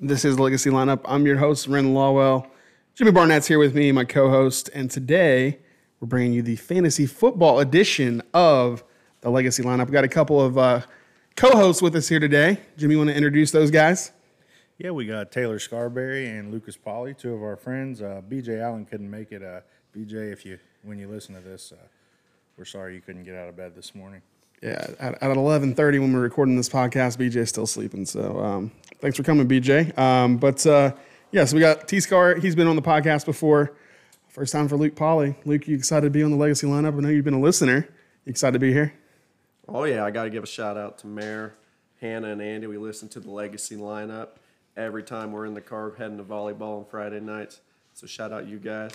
This is Legacy Lineup. I'm your host, Ren Lawwell. Jimmy Barnett's here with me, my co host. And today we're bringing you the fantasy football edition of the Legacy Lineup. We've got a couple of uh, co hosts with us here today. Jimmy, want to introduce those guys? Yeah, we got Taylor Scarberry and Lucas Polley, two of our friends. Uh, BJ Allen couldn't make it. Uh, BJ, if you when you listen to this, uh, we're sorry you couldn't get out of bed this morning. Yeah, at, at 11:30 when we're recording this podcast, BJ's still sleeping. So um, thanks for coming, BJ. Um, but uh, yeah, so we got T Scar. He's been on the podcast before. First time for Luke Polley. Luke, you excited to be on the Legacy lineup? I know you've been a listener. You excited to be here? Oh yeah, I got to give a shout out to Mayor, Hannah, and Andy. We listened to the Legacy lineup every time we're in the car heading to volleyball on Friday nights. So shout out you guys.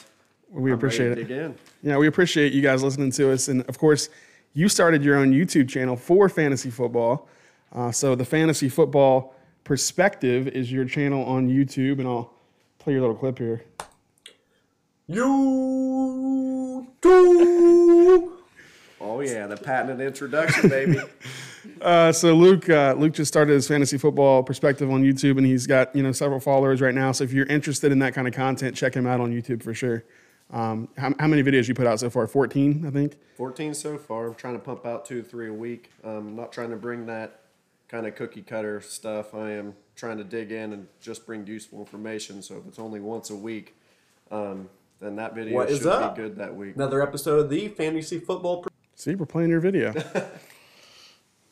We I'm appreciate it. to dig in. Yeah, we appreciate you guys listening to us. And of course, you started your own YouTube channel for fantasy football. Uh, so the fantasy football perspective is your channel on YouTube, and I'll play your little clip here. YouTube. Oh yeah, the patented introduction, baby. Uh, so Luke, uh, Luke just started his fantasy football perspective on YouTube, and he's got you know several followers right now. So if you're interested in that kind of content, check him out on YouTube for sure. Um, how, how many videos you put out so far? 14, I think. 14 so far. I'm trying to pump out two, three a week. I'm not trying to bring that kind of cookie cutter stuff. I am trying to dig in and just bring useful information. So if it's only once a week, um, then that video What is should up? be good that week. Another episode of the Fantasy Football. Pre- See, we're playing your video.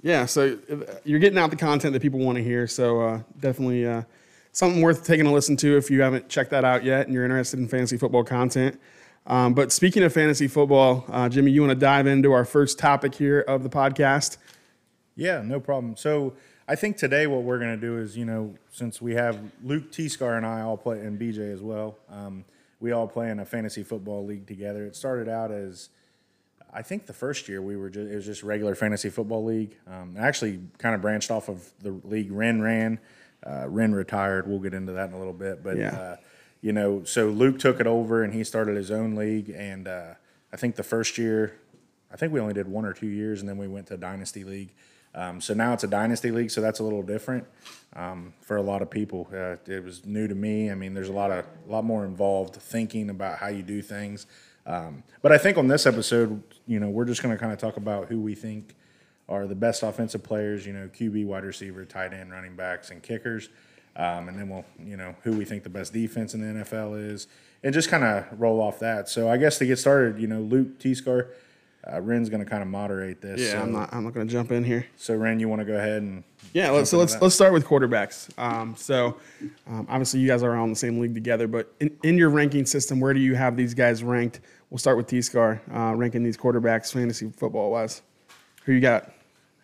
yeah, so uh, you're getting out the content that people want to hear. So uh, definitely uh, something worth taking a listen to if you haven't checked that out yet and you're interested in fantasy football content. Um, but speaking of fantasy football, uh, Jimmy, you want to dive into our first topic here of the podcast? Yeah, no problem. So I think today what we're going to do is, you know, since we have Luke T Scar and I all play, and BJ as well, um, we all play in a fantasy football league together. It started out as, I think the first year we were just, it was just regular fantasy football league. Um, actually kind of branched off of the league Ren ran. Uh, Ren retired. We'll get into that in a little bit. But, Yeah. uh, you know, so Luke took it over and he started his own league. And uh, I think the first year, I think we only did one or two years, and then we went to Dynasty League. Um, so now it's a Dynasty League, so that's a little different um, for a lot of people. Uh, it was new to me. I mean, there's a lot of a lot more involved thinking about how you do things. Um, but I think on this episode, you know, we're just going to kind of talk about who we think are the best offensive players. You know, QB, wide receiver, tight end, running backs, and kickers. Um, and then we'll, you know, who we think the best defense in the NFL is, and just kind of roll off that. So I guess to get started, you know, Luke T Scar, uh, Ren's going to kind of moderate this. Yeah, so, I'm not. I'm not going to jump in here. So Ren, you want to go ahead and Yeah, let's, so let's that? let's start with quarterbacks. Um, so um, obviously you guys are all in the same league together, but in, in your ranking system, where do you have these guys ranked? We'll start with T Scar uh, ranking these quarterbacks fantasy football wise. Who you got?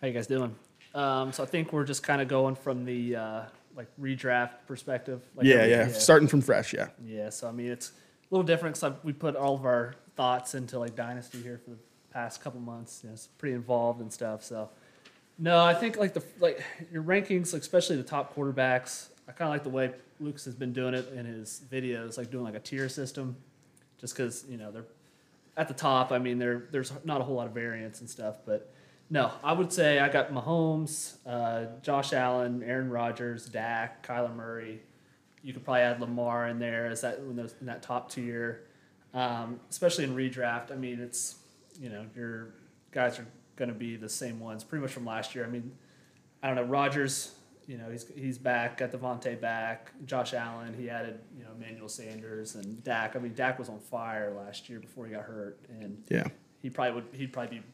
How you guys doing? Um, so I think we're just kind of going from the uh, like redraft perspective. Like Yeah, every- yeah, starting from fresh. Yeah, Yeah, so I mean it's a little different because we put all of our thoughts into like dynasty here for the past couple months. You know, it's pretty involved and stuff. So no, I think like the like your rankings, like, especially the top quarterbacks. I kind of like the way Lucas has been doing it in his videos, like doing like a tier system, just because you know they're at the top. I mean, there there's not a whole lot of variance and stuff, but no, I would say I got Mahomes, uh, Josh Allen, Aaron Rodgers, Dak, Kyler Murray. You could probably add Lamar in there as that in, those, in that top tier, um, especially in redraft. I mean, it's you know your guys are going to be the same ones pretty much from last year. I mean, I don't know Rodgers. You know he's he's back, got Davante back. Josh Allen, he added you know Emmanuel Sanders and Dak. I mean Dak was on fire last year before he got hurt, and yeah. he probably would he'd probably be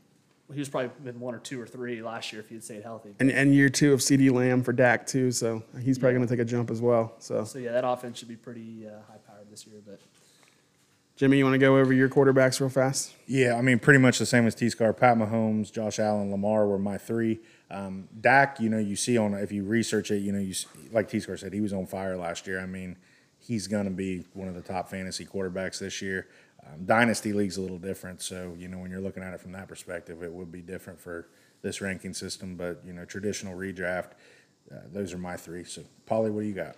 he was probably been one or two or three last year if he had stayed healthy. And and year two of CeeDee Lamb for Dak too, so he's probably going to take a jump as well. So So yeah, that offense should be pretty uh, high powered this year. But Jimmy, you want to go over your quarterbacks real fast? Yeah, I mean, pretty much the same as T Scar. Pat Mahomes, Josh Allen, Lamar were my three. Um, Dak, you know, you see on if you research it, you know, you like T Scar said, he was on fire last year. I mean, he's going to be one of the top fantasy quarterbacks this year. Um, Dynasty league's a little different, so you know when you're looking at it from that perspective, it would be different for this ranking system. But you know, traditional redraft, uh, those are my three. So, Polley, what do you got?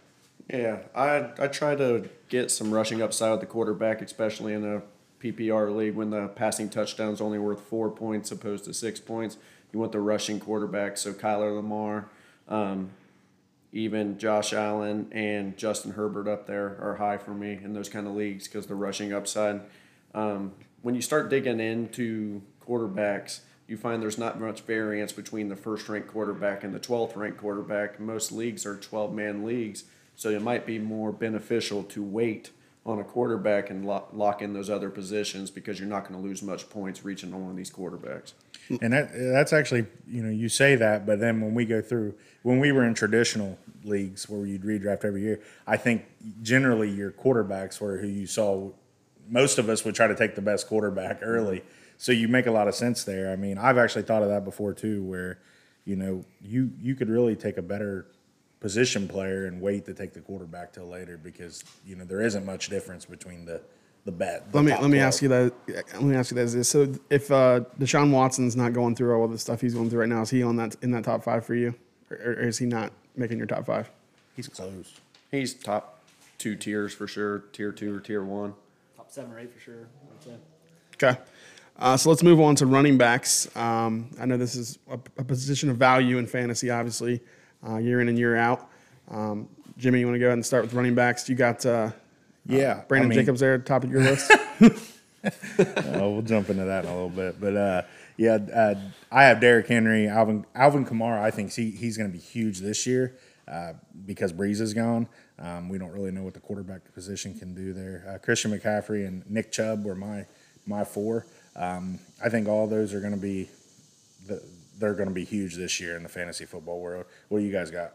Yeah, I I try to get some rushing upside with the quarterback, especially in a PPR league when the passing touchdown's only worth four points opposed to six points. You want the rushing quarterback, so Kyler Lamar, um, even Josh Allen and Justin Herbert up there are high for me in those kind of leagues because the rushing upside. Um, when you start digging into quarterbacks, you find there's not much variance between the first ranked quarterback and the 12th ranked quarterback. Most leagues are 12 man leagues, so it might be more beneficial to wait on a quarterback and lock, lock in those other positions because you're not going to lose much points reaching on one of these quarterbacks. And that that's actually, you know, you say that, but then when we go through, when we were in traditional leagues where you'd redraft every year, I think generally your quarterbacks were who you saw. Most of us would try to take the best quarterback early, so you make a lot of sense there. I mean, I've actually thought of that before too, where you know you you could really take a better position player and wait to take the quarterback till later because you know there isn't much difference between the the bet. the Let me let me 12. ask you that. Let me ask you that. Is this: So, if uh, Deshaun Watson's not going through all the stuff he's going through right now, is he on that in that top five for you, or, or is he not making your top five? He's close. He's top two tiers for sure, tier two or tier one. Top seven or eight for sure. Okay. Uh, so let's move on to running backs. Um, I know this is a, a position of value in fantasy, obviously, uh, year in and year out. Um, Jimmy, you want to go ahead and start with running backs? You got uh, Yeah, Brandon I mean, Jacobs there at the top of your list. We'll jump into that in a little bit, but uh, yeah, uh, I have Derrick Henry, Alvin Alvin Kamara. I think he, he's going to be huge this year uh, because Brees is gone. Um, we don't really know what the quarterback position can do there. Uh, Christian McCaffrey and Nick Chubb were my my four. Um, I think all those are going to be the, they're going to be huge this year in the fantasy football world. What do you guys got?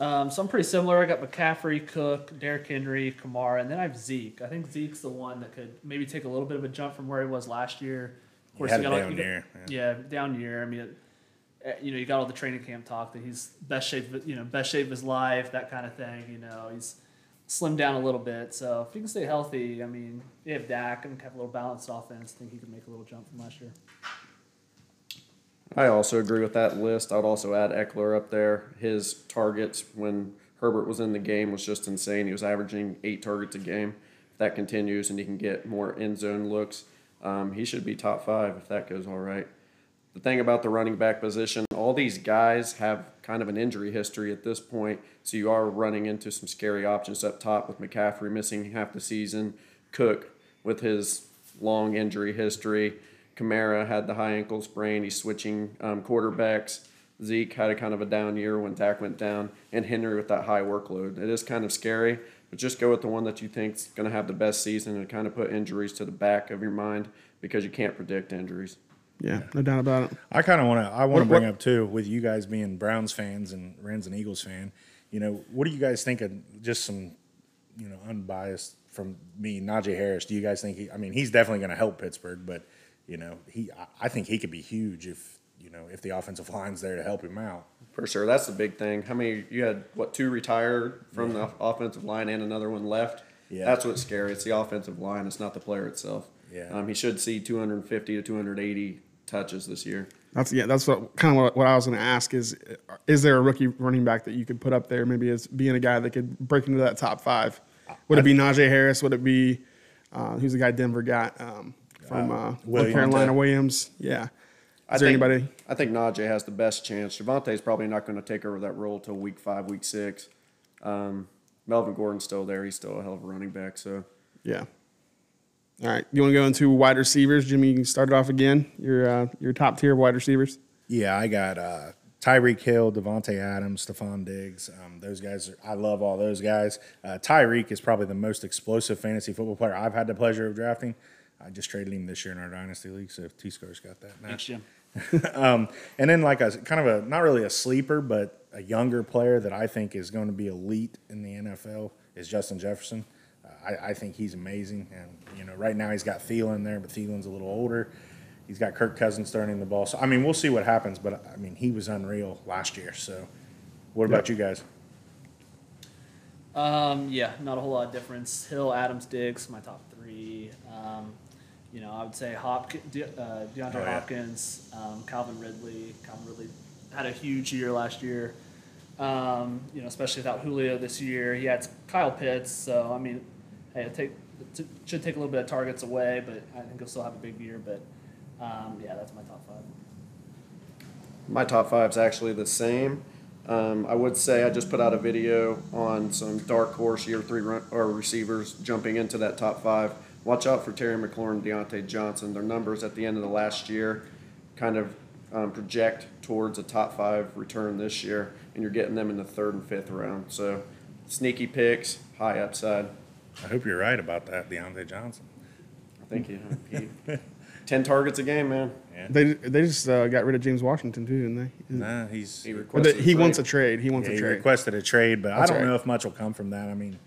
Um, so I'm pretty similar. I got McCaffrey, Cook, Derrick Henry, Kamara, and then I have Zeke. I think Zeke's the one that could maybe take a little bit of a jump from where he was last year. Of course, He a got, down you got- year, Yeah. down year. I mean, it, uh, you know, you got all the training camp talk that he's best shape, you know, best shape of his life, that kind of thing. You know, he's slimmed down a little bit. So if he can stay healthy, I mean, you have Dak and have a little balanced offense. I think he could make a little jump from last year. I also agree with that list. I'd also add Ekeler up there. His targets when Herbert was in the game was just insane. He was averaging eight targets a game. If that continues and he can get more end zone looks, um, he should be top five if that goes all right. The thing about the running back position, all these guys have kind of an injury history at this point, so you are running into some scary options up top with McCaffrey missing half the season, Cook with his long injury history. Kamara had the high ankle sprain. He's switching um, quarterbacks. Zeke had a kind of a down year when Dak went down, and Henry with that high workload. It is kind of scary, but just go with the one that you think's going to have the best season and kind of put injuries to the back of your mind because you can't predict injuries. yeah, no doubt about it. I kind of want to. I want to bring what- up too, with you guys being Browns fans and Rams and Eagles fan. You know, what do you guys think of just some, you know, unbiased from me, Najee Harris? Do you guys think he? I mean, he's definitely going to help Pittsburgh, but you know, he. I- I think he could be huge if you know if the offensive line's there to help him out. For sure, that's the big thing. How many you had? What two retired from the offensive line and another one left? Yeah. that's what's scary. It's the offensive line. It's not the player itself. Yeah. um, he should see 250 to 280 touches this year. That's yeah. That's what kind of what, what I was going to ask is, is there a rookie running back that you could put up there, maybe as being a guy that could break into that top five? Would it be Najee Harris? Would it be uh, who's the guy Denver got um, from uh, North Williams. Carolina? Williams. Yeah. Is I there think, anybody? I think Najee has the best chance. Javonte's probably not going to take over that role till week five, week six. Um, Melvin Gordon's still there. He's still a hell of a running back. So Yeah. All right. You want to go into wide receivers, Jimmy? You can start it off again. Your uh, your top tier wide receivers. Yeah, I got uh, Tyreek Hill, Davante Adams, Stefon Diggs. Um, those guys, are, I love all those guys. Uh, Tyreek is probably the most explosive fantasy football player I've had the pleasure of drafting. I just traded him this year in our dynasty league, so T Scar's got that now. Thanks, Jim. um, and then like a kind of a not really a sleeper, but a younger player that I think is going to be elite in the NFL is Justin Jefferson. Uh, I, I think he's amazing, and you know right now he's got Thielen there, but Thielen's a little older. He's got Kirk Cousins throwing the ball, so I mean we'll see what happens. But I mean he was unreal last year. So what about you guys? Um, yeah, not a whole lot of difference. Hill, Adams, Diggs, my top three. Um, you know, I would say De- uh, DeAndre Oh, yeah. Hopkins, um, Calvin Ridley. Calvin Ridley had a huge year last year. Um, you know, especially without Julio this year. He had Kyle Pitts, so I mean, hey, it, take t- should take a little bit of targets away, but I think he'll still have a big year. But um, yeah, that's my top five. My top five's actually the same. Um, I would say I just put out a video on some dark horse year three run, or receivers jumping into that top five. Watch out for Terry McLaurin, Diontae Johnson. Their numbers at the end of the last year kind of um, project towards a top five return this year, and you're getting them in the third and fifth round. So sneaky picks, high upside. I hope you're right about that, Diontae Johnson. I think he, he ten targets a game, man. Yeah. They they just uh, got rid of James Washington too, didn't they? Nah, he's He requested. the- he a wants a trade. trade. He wants Yeah, a trade. he requested a trade, but I don't right. know if much will come from that. I mean,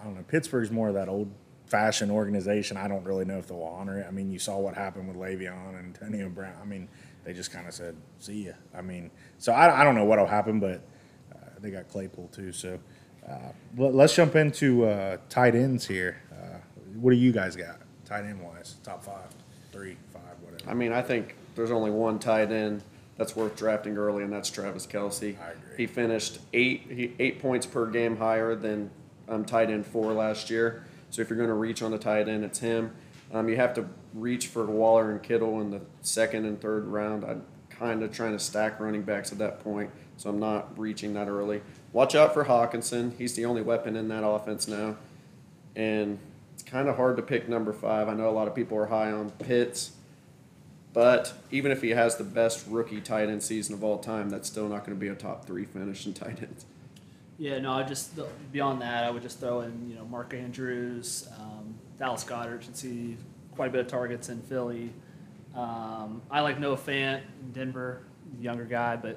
I don't know. Pittsburgh's more of that old fashioned organization. I don't really know if they'll honor it. I mean, you saw what happened with Le'Veon and Antonio Brown. I mean, they just kind of said, "See ya." I mean, so I, I don't know what'll happen, but uh, they got Claypool too. So uh, let, us jump into uh, tight ends here. Uh, what do you guys got tight end wise? Top five, three, five, whatever. I mean, I think there's only one tight end that's worth drafting early, and that's Travis Kelce. I agree. He finished eight he, eight points per game higher than um, tight end four last year. So if you're going to reach on the tight end, it's him. Um, you have to reach for Waller and Kittle in the second and third round. I'm kind of trying to stack running backs at that point, so I'm not reaching that early. Watch out for Hockenson. He's the only weapon in that offense now, and it's kind of hard to pick number five. I know a lot of people are high on Pitts. But even if he has the best rookie tight end season of all time, that's still not going to be a top three finish in tight ends. Yeah, no, I just beyond that, I would just throw in you know Mark Andrews, um, Dallas Goedert should see quite a bit of targets in Philly. Um, I like Noah Fant in Denver, younger guy, but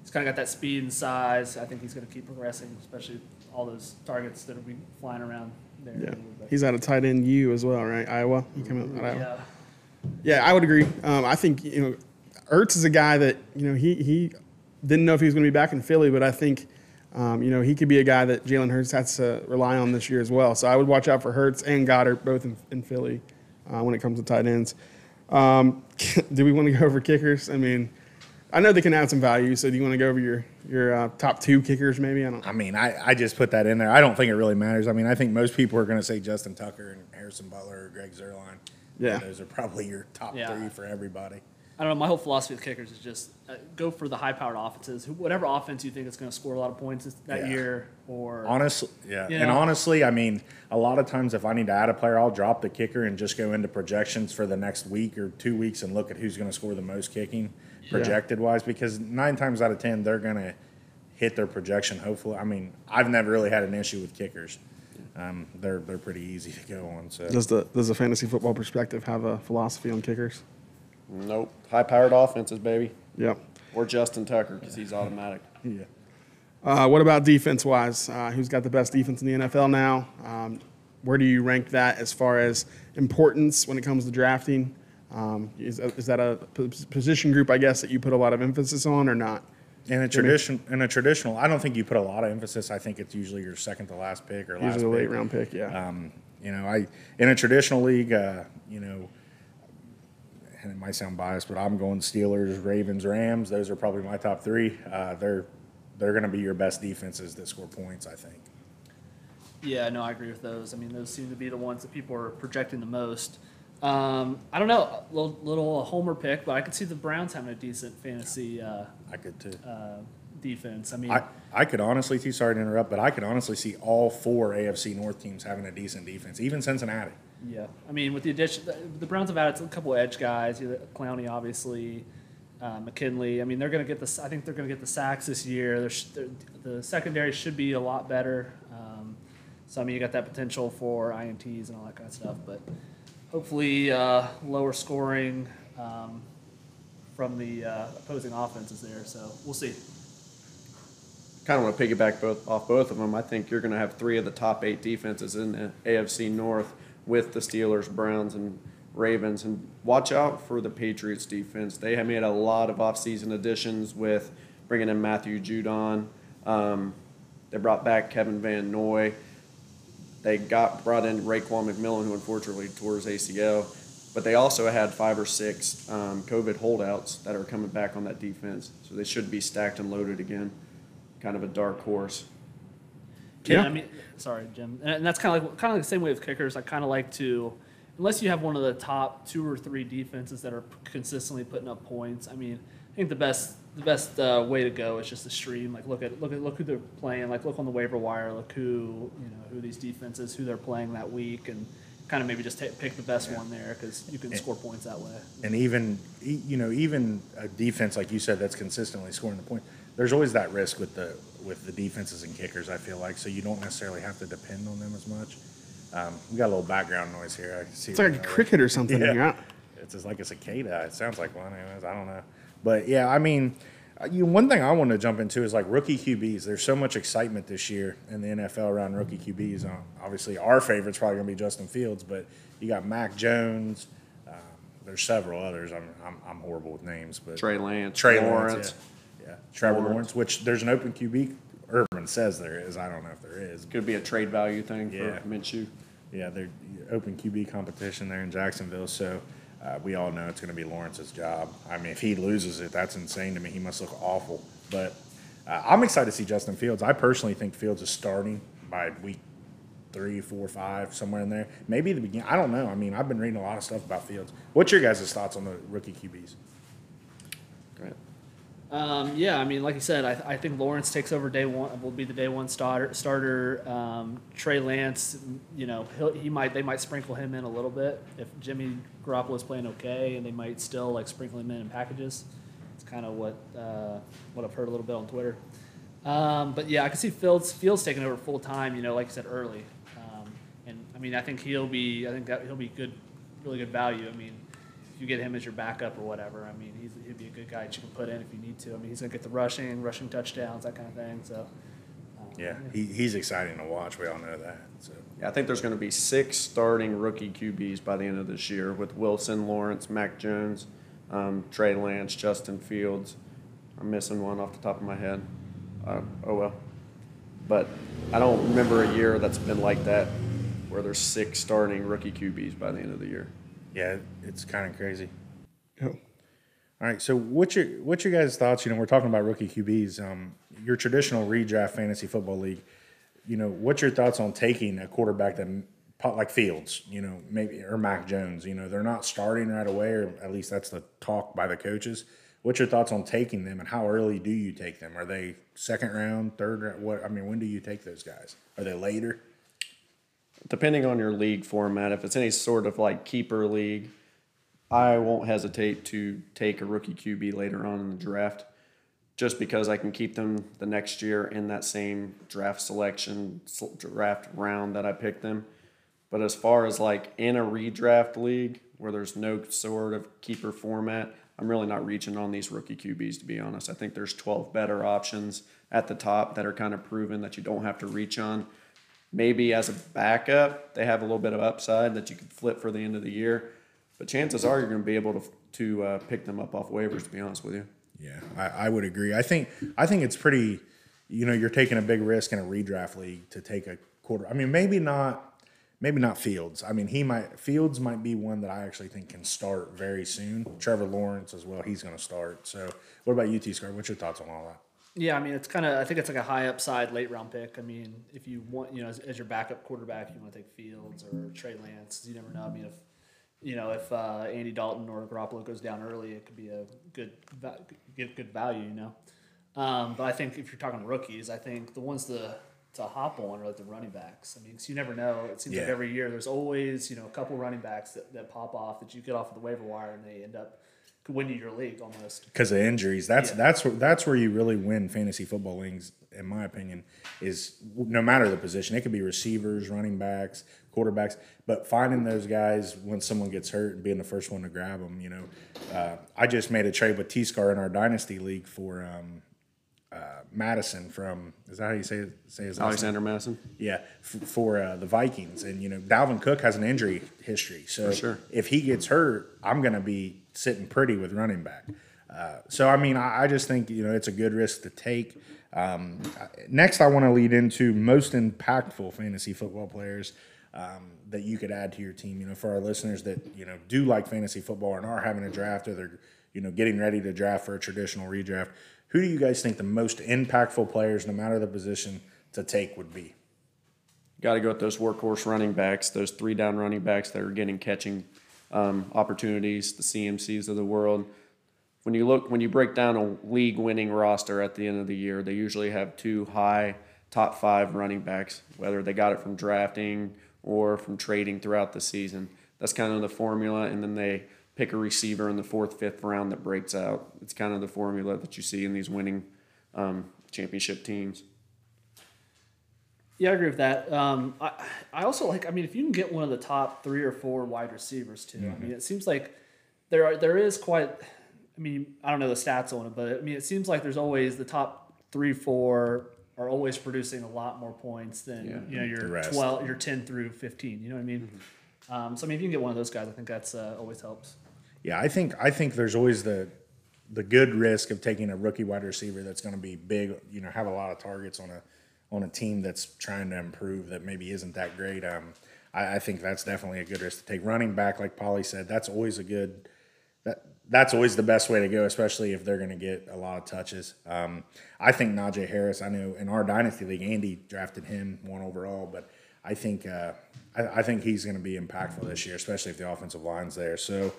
he's kind of got that speed and size. I think he's going to keep progressing, especially all those targets that will be flying around there. Yeah, he's at a tight end U as well, right? Iowa. He came out Iowa. yeah. Yeah, I would agree. Um, I think you know, Ertz is a guy that you know he he didn't know if he was going to be back in Philly, but I think um, you know he could be a guy that Jalen Hurts has to rely on this year as well. So I would watch out for Hurts and Goedert both in, in Philly uh, when it comes to tight ends. Um, do we want to go over kickers? I mean, I know they can add some value. So do you want to go over your your uh, top two kickers? Maybe I don't. I mean, I, I just put that in there. I don't think it really matters. I mean, I think most people are going to say Justin Tucker and Harrison Butker or Greg Zuerlein. Yeah. Those are probably your top Yeah. three for everybody. I don't know. My whole philosophy with kickers is just uh, go for the high-powered offenses. Whatever offense you think is going to score a lot of points that Yeah. year, or Honestly, yeah. You And honestly, I mean, a lot of times if I need to add a player, I'll drop the kicker and just go into projections for the next week or two weeks and look at who's going to score the most kicking projected wise because nine times out of 10, they're going to hit their projection, hopefully. I mean, I've never really had an issue with kickers. Um, they're, they're pretty easy to go on. So. Does the does the fantasy football perspective have a philosophy on kickers? Nope. High powered offenses, baby. Yep. Or Justin Tucker because he's automatic. yeah. Uh, what about defense wise? Uh, who's got the best defense in the NFL now? Um, where do you rank that as far as importance when it comes to drafting? Um, is, is that a position group, I guess, that you put a lot of emphasis on or not? In a tradition, in a traditional, I don't think you put a lot of emphasis. I think it's usually your second to last pick or last Usually a late pick. round pick, yeah. Um, you know, I in a traditional league, uh, you know, and it might sound biased, but I'm going Steelers, Ravens, Rams. Those are probably my top three. Uh, they're they're going to be your best defenses that score points. I think. Yeah, no, I agree with those. I mean, those seem to be the ones that people are projecting the most. Um, I don't know, a little, little homer pick, but I could see the Browns having a decent fantasy uh, I could too. uh, defense. I mean, I, I could honestly, too, sorry to interrupt, but I could honestly see all four AFC North teams having a decent defense, even Cincinnati. Yeah, I mean, with the addition, the, Browns have added a couple edge guys. You know, Clowney, obviously, uh, McKinley. I mean, they're going to get the. I think they're going to get the sacks this year. Sh- the secondary should be a lot better. Um, so I mean, you got that potential for ints and all that kind of stuff, but hopefully uh, lower scoring um, from the uh, opposing offenses there. So we'll see. kind of want to piggyback both off both of them. I think you're going to have three of the top eight defenses in the AFC North with the Steelers, Browns, and Ravens. And watch out for the Patriots defense. They have made a lot of offseason additions with bringing in Matthew Judon. Um, they brought back Kevin Van Noy. They got brought in Raekwon McMillan, who unfortunately tore his ACL. But they also had five or six um, COVID holdouts that are coming back on that defense. So they should be stacked and loaded again. Kind of a dark horse. Yeah, Yeah. I mean, sorry, Jim, and and that's kind of like kind of like the same way with kickers. I kind of like to, unless you have one of the top two or three defenses that are consistently putting up points. I mean, I think the best the best uh, way to go is just to stream. Like look at look at look who they're playing. Like look on the waiver wire. Look who you know who these defenses who they're playing that week, and kind of maybe just take, pick the best one there because you can score points that way. and even you know even a defense like you said that's consistently scoring the point there's always that risk with the with the defenses and kickers i feel like so you don't necessarily have to depend on them as much um, we got a little background noise here i see It's like a cricket or something. Yeah. Yeah. it's just like a cicada it sounds like one anyways i don't know but yeah i mean uh, you one thing i want to jump into is like rookie qbs there's so much excitement this year in the nfl around rookie qbs Uh, obviously our favorite's probably going to be justin fields but you got mac jones um, there's several others I'm, I'm, I'm horrible with names but Trey Lance, Trey Lawrence. Lawrence, yeah. Yeah. Trevor Lawrence. Which there's an open QB. Urban says there is. I don't know if there is. Could be a trade value thing Yeah. for Minshew. Yeah, they're open QB competition there in Jacksonville. So uh, we all know it's going to be Lawrence's job. I mean, if he loses it, that's insane to me. He must look awful. But uh, I'm excited to see Justin Fields. I personally think Fields is starting by week three, four, five, somewhere in there. Maybe the beginning. I don't know. I mean, I've been reading a lot of stuff about Fields. What's your guys' thoughts on the rookie QBs? Um, yeah, I mean, like you said, I, I think Lawrence takes over day one. Will be the day one starter. Starter. Um, Trey Lance, you know, he might they might sprinkle him in a little bit if Jimmy Garoppolo is playing okay, and they might still like sprinkle him in in packages. It's kind of what uh, what I've heard a little bit on Twitter. Um, but yeah, I can see Fields Fields taking over full time. You know, like you said early, um, and I mean, I think he'll be. I think that he'll be good, really good value. I mean, you get him as your backup or whatever, I mean, he's he'd be a good guy that you can put in if you need to. I mean, he's gonna get the rushing, rushing touchdowns, that kind of thing. So. um, Yeah, he, he's exciting to watch. We all know that. So. Yeah, I think there's going to be six starting rookie QBs by the end of this year with Wilson, Lawrence, Mac Jones, um, Trey Lance, Justin Fields. I'm missing one off the top of my head. Uh, oh well. But I don't remember a year that's been like that where there's six starting rookie QBs by the end of the year. Yeah, it's kind of crazy. Oh. All right, so what's your what's your guys' thoughts? You know, we're talking about rookie QBs. Um, your traditional redraft fantasy football league. You know, what's your thoughts on taking a quarterback that like Fields? You know, maybe or Mac Jones. You know, they're not starting right away, or at least that's the talk by the coaches. What's your thoughts on taking them, and how early do you take them? Are they second round, third? round? What I mean, when do you take those guys? Are they later? Depending on your league format, if it's any sort of like keeper league, I won't hesitate to take a rookie QB later on in the draft just because I can keep them the next year in that same draft selection, draft round that I picked them. But as far as like in a redraft league where there's no sort of keeper format, I'm really not reaching on these rookie QBs to be honest. I think there's 12 better options at the top that are kind of proven that you don't have to reach on maybe as a backup, they have a little bit of upside that you could flip for the end of the year. But chances are you're going to be able to to uh, pick them up off waivers. To be honest with you, Yeah, I, I would agree. I think I think it's pretty. You know, you're taking a big risk in a redraft league to take a quarter. I mean, maybe not, maybe not Fields. I mean, he might Fields might be one that I actually think can start very soon. Trevor Lawrence as well. He's going to start. So, what about UT Scar? What's your thoughts on all that? Yeah, I mean, it's kind of. I think it's like a high upside late round pick. I mean, if you want, you know, as, as your backup quarterback, you want to take Fields or Trey Lance. You never know. I mean, if you know if uh, Andy Dalton or Garoppolo goes down early, it could be a good get good value. You know, um, but I think if you're talking rookies, I think the ones to to hop on are like the running backs. I mean, cause you never know. It seems like every year there's always you know a couple running backs that, that pop off that you get off of the waiver wire and they end up win you your league almost. because of injuries. That's Yeah. that's where that's where you really win fantasy football leagues, in my opinion. Is no matter the position, it could be receivers, running backs, quarterbacks, but finding those guys when someone gets hurt and being the first one to grab them. You know, uh, I just made a trade with T Scar in our dynasty league for um, uh, Mattison from is that how you say say his last name? Alexander Mattison. Yeah, f- for uh, the Vikings, and you know Dalvin Cook has an injury history, so sure. if he gets hurt, I'm going to be sitting pretty with running back. Uh, so I mean, I, I just think you know it's a good risk to take. Um, next, I want to lead into most impactful fantasy football players um, that you could add to your team. You know, for our listeners that you know do like fantasy football and are having a draft or they're you know getting ready to draft for a traditional redraft. Who do you guys think the most impactful players, no matter the position, to take would be? got to go with those workhorse running backs, those three down running backs that are getting catching um, opportunities, the CMCs of the world. When you look, when you break down a league winning roster at the end of the year, they usually have two high top five running backs, whether they got it from drafting or from trading throughout the season. That's kind of the formula, and then they pick a receiver in the fourth, fifth round that breaks out. It's kind of the formula that you see in these winning um, championship teams. Yeah, I agree with that. Um, I, I also like. I mean, if you can get one of the top three or four wide receivers too, I mean, it seems like there are there is quite. I mean, I don't know the stats on it, but I mean, it seems like there's always the top three, four are always producing a lot more points than Yeah. you know your twelve, your ten through fifteen. You know what I mean? Um, so I mean, if you can get one of those guys, I think that's uh, always helps. Yeah, I think I think there's always the the good risk of taking a rookie wide receiver that's going to be big, you know, have a lot of targets on a on a team that's trying to improve that maybe isn't that great. Um, I, I think that's definitely a good risk to take. Running back, like Polley said, that's always a good that that's always the best way to go, especially if they're going to get a lot of touches. Um, I think Najee Harris. I know in our dynasty league, Andy drafted him one overall, but I think uh, I, I think he's going to be impactful this year, especially if the offensive line's there. So.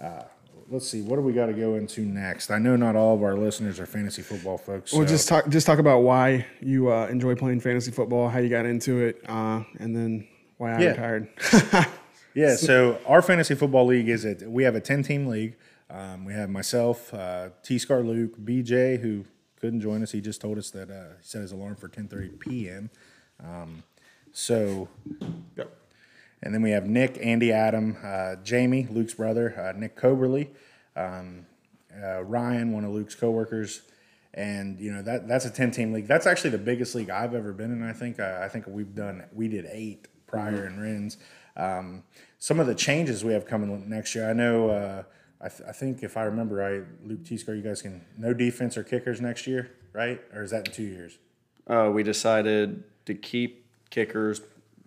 Uh, let's see, what do we got to go into next? I know not all of our listeners are fantasy football folks. Well, so- just talk just talk about why you uh, enjoy playing fantasy football, how you got into it, uh, and then why I Yeah. retired. Yeah, so our fantasy football league is it. We have a ten team league. Um, we have myself, uh, T Scar Luke, BJ, who couldn't join us. He just told us that uh, he set his alarm for ten thirty p.m. Um, so, and then we have Nick, Andy, Adam, uh, Jamie, Luke's brother, uh, Nick Coberly, um, uh, Ryan, one of Luke's coworkers, and you know that that's a ten team league. That's actually the biggest league I've ever been in. I think I, I think we've done we did eight prior in Ren's. Um, some of the changes we have coming next year. I know. Uh, I, th- I think if I remember right, Luke T. Scar, you guys can no defense or kickers next year, right? Or is that in two years? Uh, we decided to keep kickers,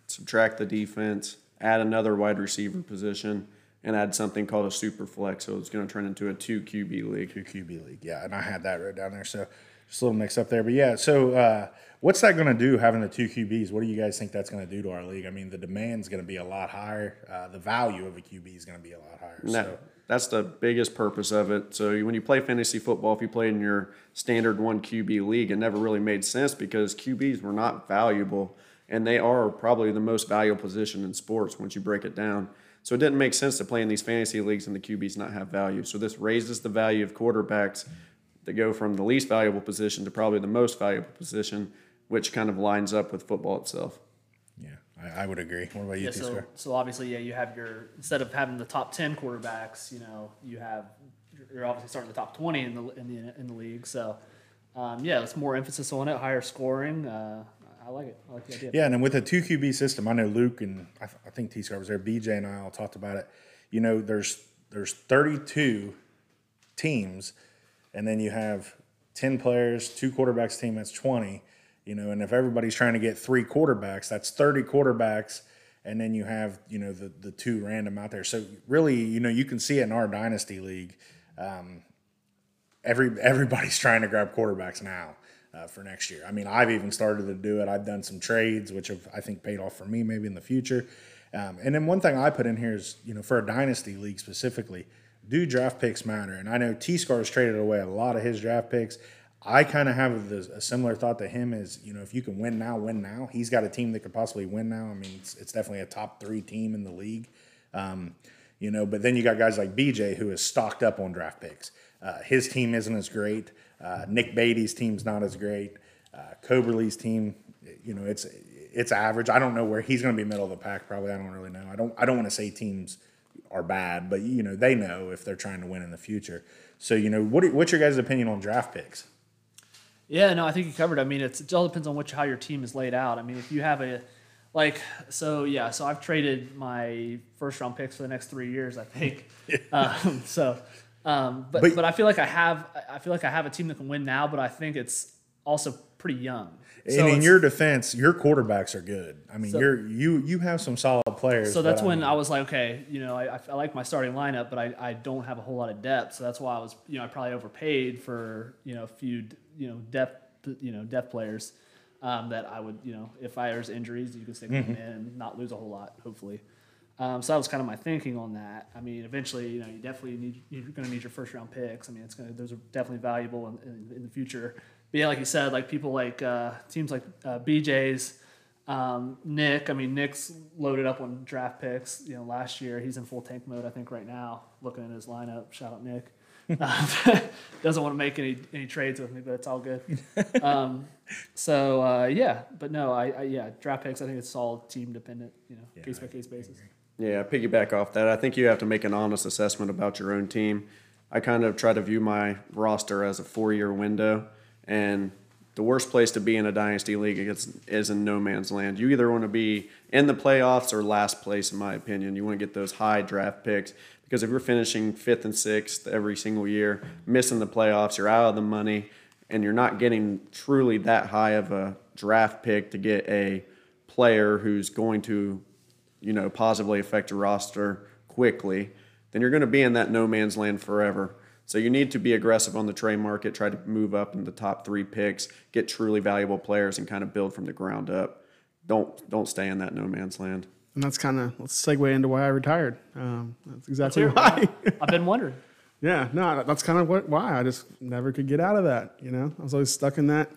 subtract the defense, add another wide receiver position, and add something called a super flex. So it's going to turn into a two QB league. Two QB league. Yeah, and I had that wrote down there. So just a little mix up there. But yeah, so uh, what's that going to do having the two QBs? What do you guys think that's going to do to our league? I mean, the demand's going to be a lot higher. Uh, the value of a QB is going to be a lot higher. No, So that's the biggest purpose of it. So when you play fantasy football, if you play in your standard one QB league, it never really made sense because QBs were not valuable, and they are probably the most valuable position in sports once you break it down. So it didn't make sense to play in these fantasy leagues and the QBs not have value. So this raises the value of quarterbacks that go from the least valuable position to probably the most valuable position, which kind of lines up with football itself. yeah, I, I would agree. What about you, Yeah, so, Scar? so obviously, yeah, you have your instead of having the top ten quarterbacks, you know, you have you're obviously starting the top twenty in the in the in the league. So, um, yeah, it's more emphasis on it, higher scoring. Uh, I like it. I like the idea. Yeah, and then with a two QB system, I know Luke and I, I think T Scar was there. BJ and I all talked about it. You know, there's there's 32 teams, and then you have 10 players, two quarterbacks team. That's 20. You know, and if everybody's trying to get three quarterbacks, that's 30 quarterbacks. And then you have you know the the two random out there. So really, you know, you can see it in our dynasty league. Um, every everybody's trying to grab quarterbacks now uh, for next year. I mean, I've even started to do it. I've done some trades, which have I think paid off for me maybe in the future. Um, and then one thing I put in here is you know for a dynasty league specifically, do draft picks matter? And I know T Scar's traded away a lot of his draft picks. I kind of have a similar thought to him is, you know, if you can win now, win now. He's got a team that could possibly win now. I mean, it's, it's definitely a top three team in the league. Um, you know, but then you got guys like BJ who is stocked up on draft picks. Uh, his team isn't as great. Uh, Nick Beatty's team's not as great. Uh, Coberly's team, you know, it's it's average. I don't know where he's going to be middle of the pack. Probably, I don't really know. I don't I don't want to say teams are bad, but you know they know if they're trying to win in the future. So you know, what are- what's your guys' opinion on draft picks? Yeah, no, I think you covered. it. I mean, it's, it all depends on which how your team is laid out. I mean, if you have a like, so yeah, so I've traded my first round picks for the next three years. I think. um, so, um, but, But- but I feel like I have I feel like I have a team that can win now, but I think it's also pretty young. So and in your defense, your quarterbacks are good. I mean, So- you're you you have some solid players. So that's when mean, I was like, okay, you know, I, I like my starting lineup, but I, I don't have a whole lot of depth. So that's why I was, you know, I probably overpaid for, you know, a few, you know, depth, you know, depth players. Um, that I would, you know, if I there's injuries, you can stick Mm-hmm. them in and not lose a whole lot, hopefully. Um, so that was kind of my thinking on that. I mean, eventually, you know, you definitely need you're going to need your first round picks. I mean, it's going to those are definitely valuable in, in, in the future. But yeah, like you said, like people like uh, teams like uh, BJ's, um, Nick. I mean, Nick's loaded up on draft picks. You know, last year he's in full tank mode. I think right now, looking at his lineup. Shout out Nick. Um, doesn't want to make any any trades with me, but it's all good. Um, so uh, yeah, but no, I, I yeah draft picks. I think it's all team dependent. You know, case by case basis. Yeah, piggyback off that. I think you have to make an honest assessment about your own team. I kind of try to view my roster as a four year window, and the worst place to be in a dynasty league is, is in no man's land. You either want to be in the playoffs or last place, in my opinion. You want to get those high draft picks because if you're finishing fifth and sixth every single year, missing the playoffs, you're out of the money, and you're not getting truly that high of a draft pick to get a player who's going to you know, positively affect your roster quickly, then you're going to be in that no man's land forever. So you need to be aggressive on the trade market, try to move up in the top three picks, get truly valuable players, and kind of build from the ground up. Don't don't stay in that no man's land. And that's kind of let's segue into why I retired. Um, that's exactly Here, why. I've been wondering. yeah, no, that's kind of what why I just never could get out of that. You know, I was always stuck in that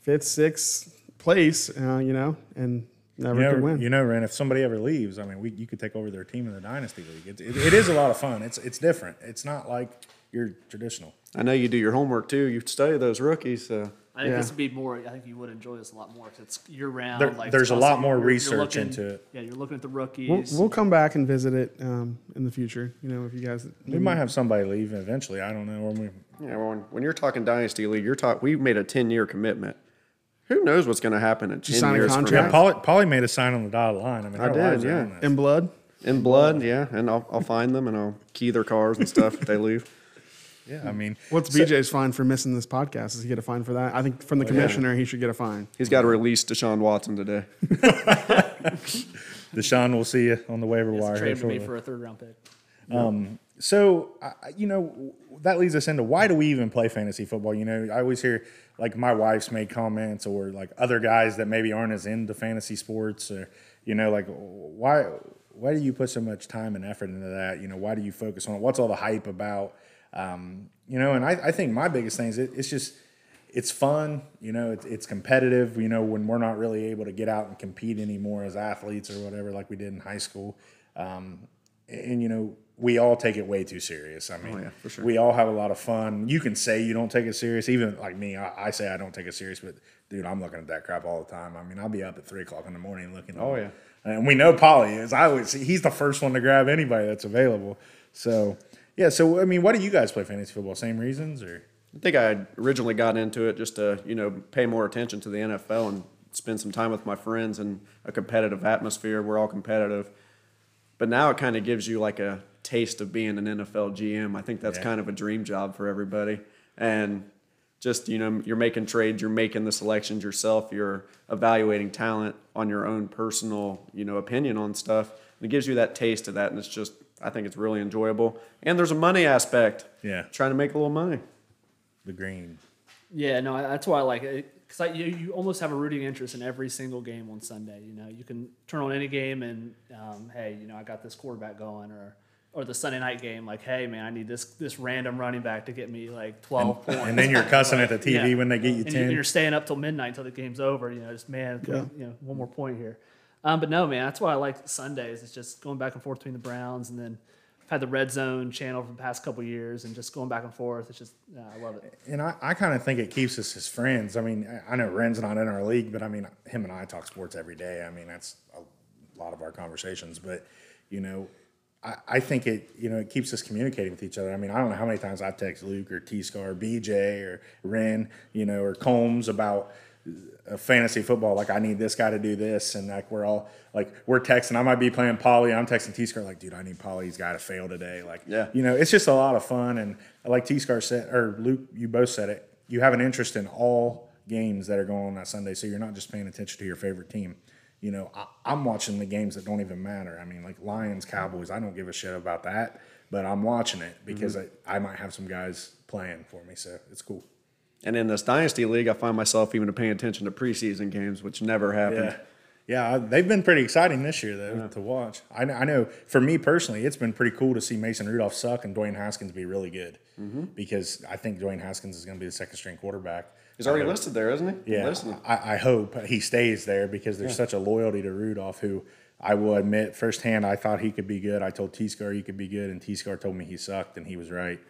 fifth, sixth place. Uh, you know, and never You could know, win. you know, Ren, if somebody ever leaves, I mean, we, you could take over their team in the dynasty league. It, it, it is a lot of fun. It's it's different. It's not like your traditional. I know you do your homework too. You study those rookies. So. I think Yeah. this would be more. I think you would enjoy this a lot more because it's year round. There- like there's a lot more you're- you're research looking- into it. Yeah, you're looking at the rookies. We'll, we'll come back and visit it um, in the future. You know, if you guys We might have somebody leave eventually. I don't know. Or we, Yeah, when, when you're talking dynasty league, you're talking. We made a ten year commitment. Who knows what's going to happen in ten sign a years? from contract? yeah, Polley, Polley made a sign on the dotted line. I mean, I our did, lives are yeah. on this. in blood. in blood, yeah, and I'll, I'll find them and I'll key their cars and stuff if they leave. Yeah, I mean, What's BJ's fine for missing this podcast? Does he get a fine for that? I think from the oh, commissioner, he should get a fine. He's got to release Deshaun Watson today. Deshaun, we'll see you on the waiver It's wire. here trade to me shortly. for a third round pick. Um, So, I- you know, that leads us into why do we even play fantasy football? You know, I always hear like my wife's made comments or like other guys that maybe aren't as into fantasy sports or, you know, like why why do you put so much time and effort into that? You know, why do you focus on it? What's all the hype about? Um, you know, and I, I think my biggest thing is it, it's just it's fun. You know, it's, it's competitive. You know, when we're not really able to get out and compete anymore as athletes or whatever, like we did in high school. Um, and you know we all take it way too serious. I mean, oh, yeah, for sure. we all have a lot of fun. You can say you don't take it serious, even like me. I, I say I don't take it serious, but dude, I'm looking at that crap all the time. I mean, I'll be up at three o'clock in the morning looking. Oh, yeah. and we know Polley is. I see he's the first one to grab anybody that's available. So yeah, so I mean, why do you guys play fantasy football? Same reasons or? I think I originally got into it just to you know pay more attention to the NFL and spend some time with my friends in a competitive atmosphere. We're all competitive, but now it kind of gives you like a taste of being an NFL GM. I think that's Yeah. kind of a dream job for everybody, and just you know you're making trades, you're making the selections yourself, you're evaluating talent on your own personal you know opinion on stuff. It gives you that taste of that, and it's just I think it's really enjoyable. And there's a money aspect. Yeah. trying to make a little money. The green. Yeah, no, that's why I like it because you, you almost have a rooting interest in every single game on Sunday. You know, you can turn on any game and um, hey, you know, I got this quarterback going, or or the Sunday night game, like, hey, man, I need this this random running back to get me like twelve points. And then you're cussing at the TV Yeah. when they get you and ten. you're staying up till midnight until the game's over. You know, just man, you know, one more point here. Um, but no, man, that's why I like Sundays. It's just going back and forth between the Browns, and then I've had the Red Zone channel for the past couple years, and just going back and forth. It's just, yeah, I love it. And I, I kind of think it keeps us as friends. I mean, I I know Ren's not in our league, but I mean, him and I talk sports every day. I mean, that's a lot of our conversations. But, you know, I, I think it, you know, it keeps us communicating with each other. I mean, I don't know how many times I've texted Luke or T Scar, BJ or Ren, you know, or Combs about fantasy football. Like, I need this guy to do this. And like, we're all like, we're texting. I might be playing Polley. I'm texting T Scar, like, dude, I need Polley's guy to fail today. Like, Yeah. you know, it's just a lot of fun. And like T Scar said, or Luke, you both said it, you have an interest in all games that are going on that Sunday. So you're not just paying attention to your favorite team. You know, I, I'm watching the games that don't even matter. I mean, like Lions, Cowboys, I don't give a shit about that, but I'm watching it because mm-hmm. I, I might have some guys playing for me. So it's cool. And in this dynasty league, I find myself even paying attention to preseason games, which never happened. Yeah. Yeah, they've been pretty exciting this year, though, to watch. I, I know for me personally, it's been pretty cool to see Mason Rudolph suck and Dwayne Haskins be really good mm-hmm. because I think Dwayne Haskins is going to be the second string quarterback. He's already I listed there, isn't he? Yeah, Listed. I, I hope he stays there because there's such a loyalty to Rudolph, who I will admit firsthand I thought he could be good. I told T Scar he could be good, and T Scar told me he sucked, and he was right.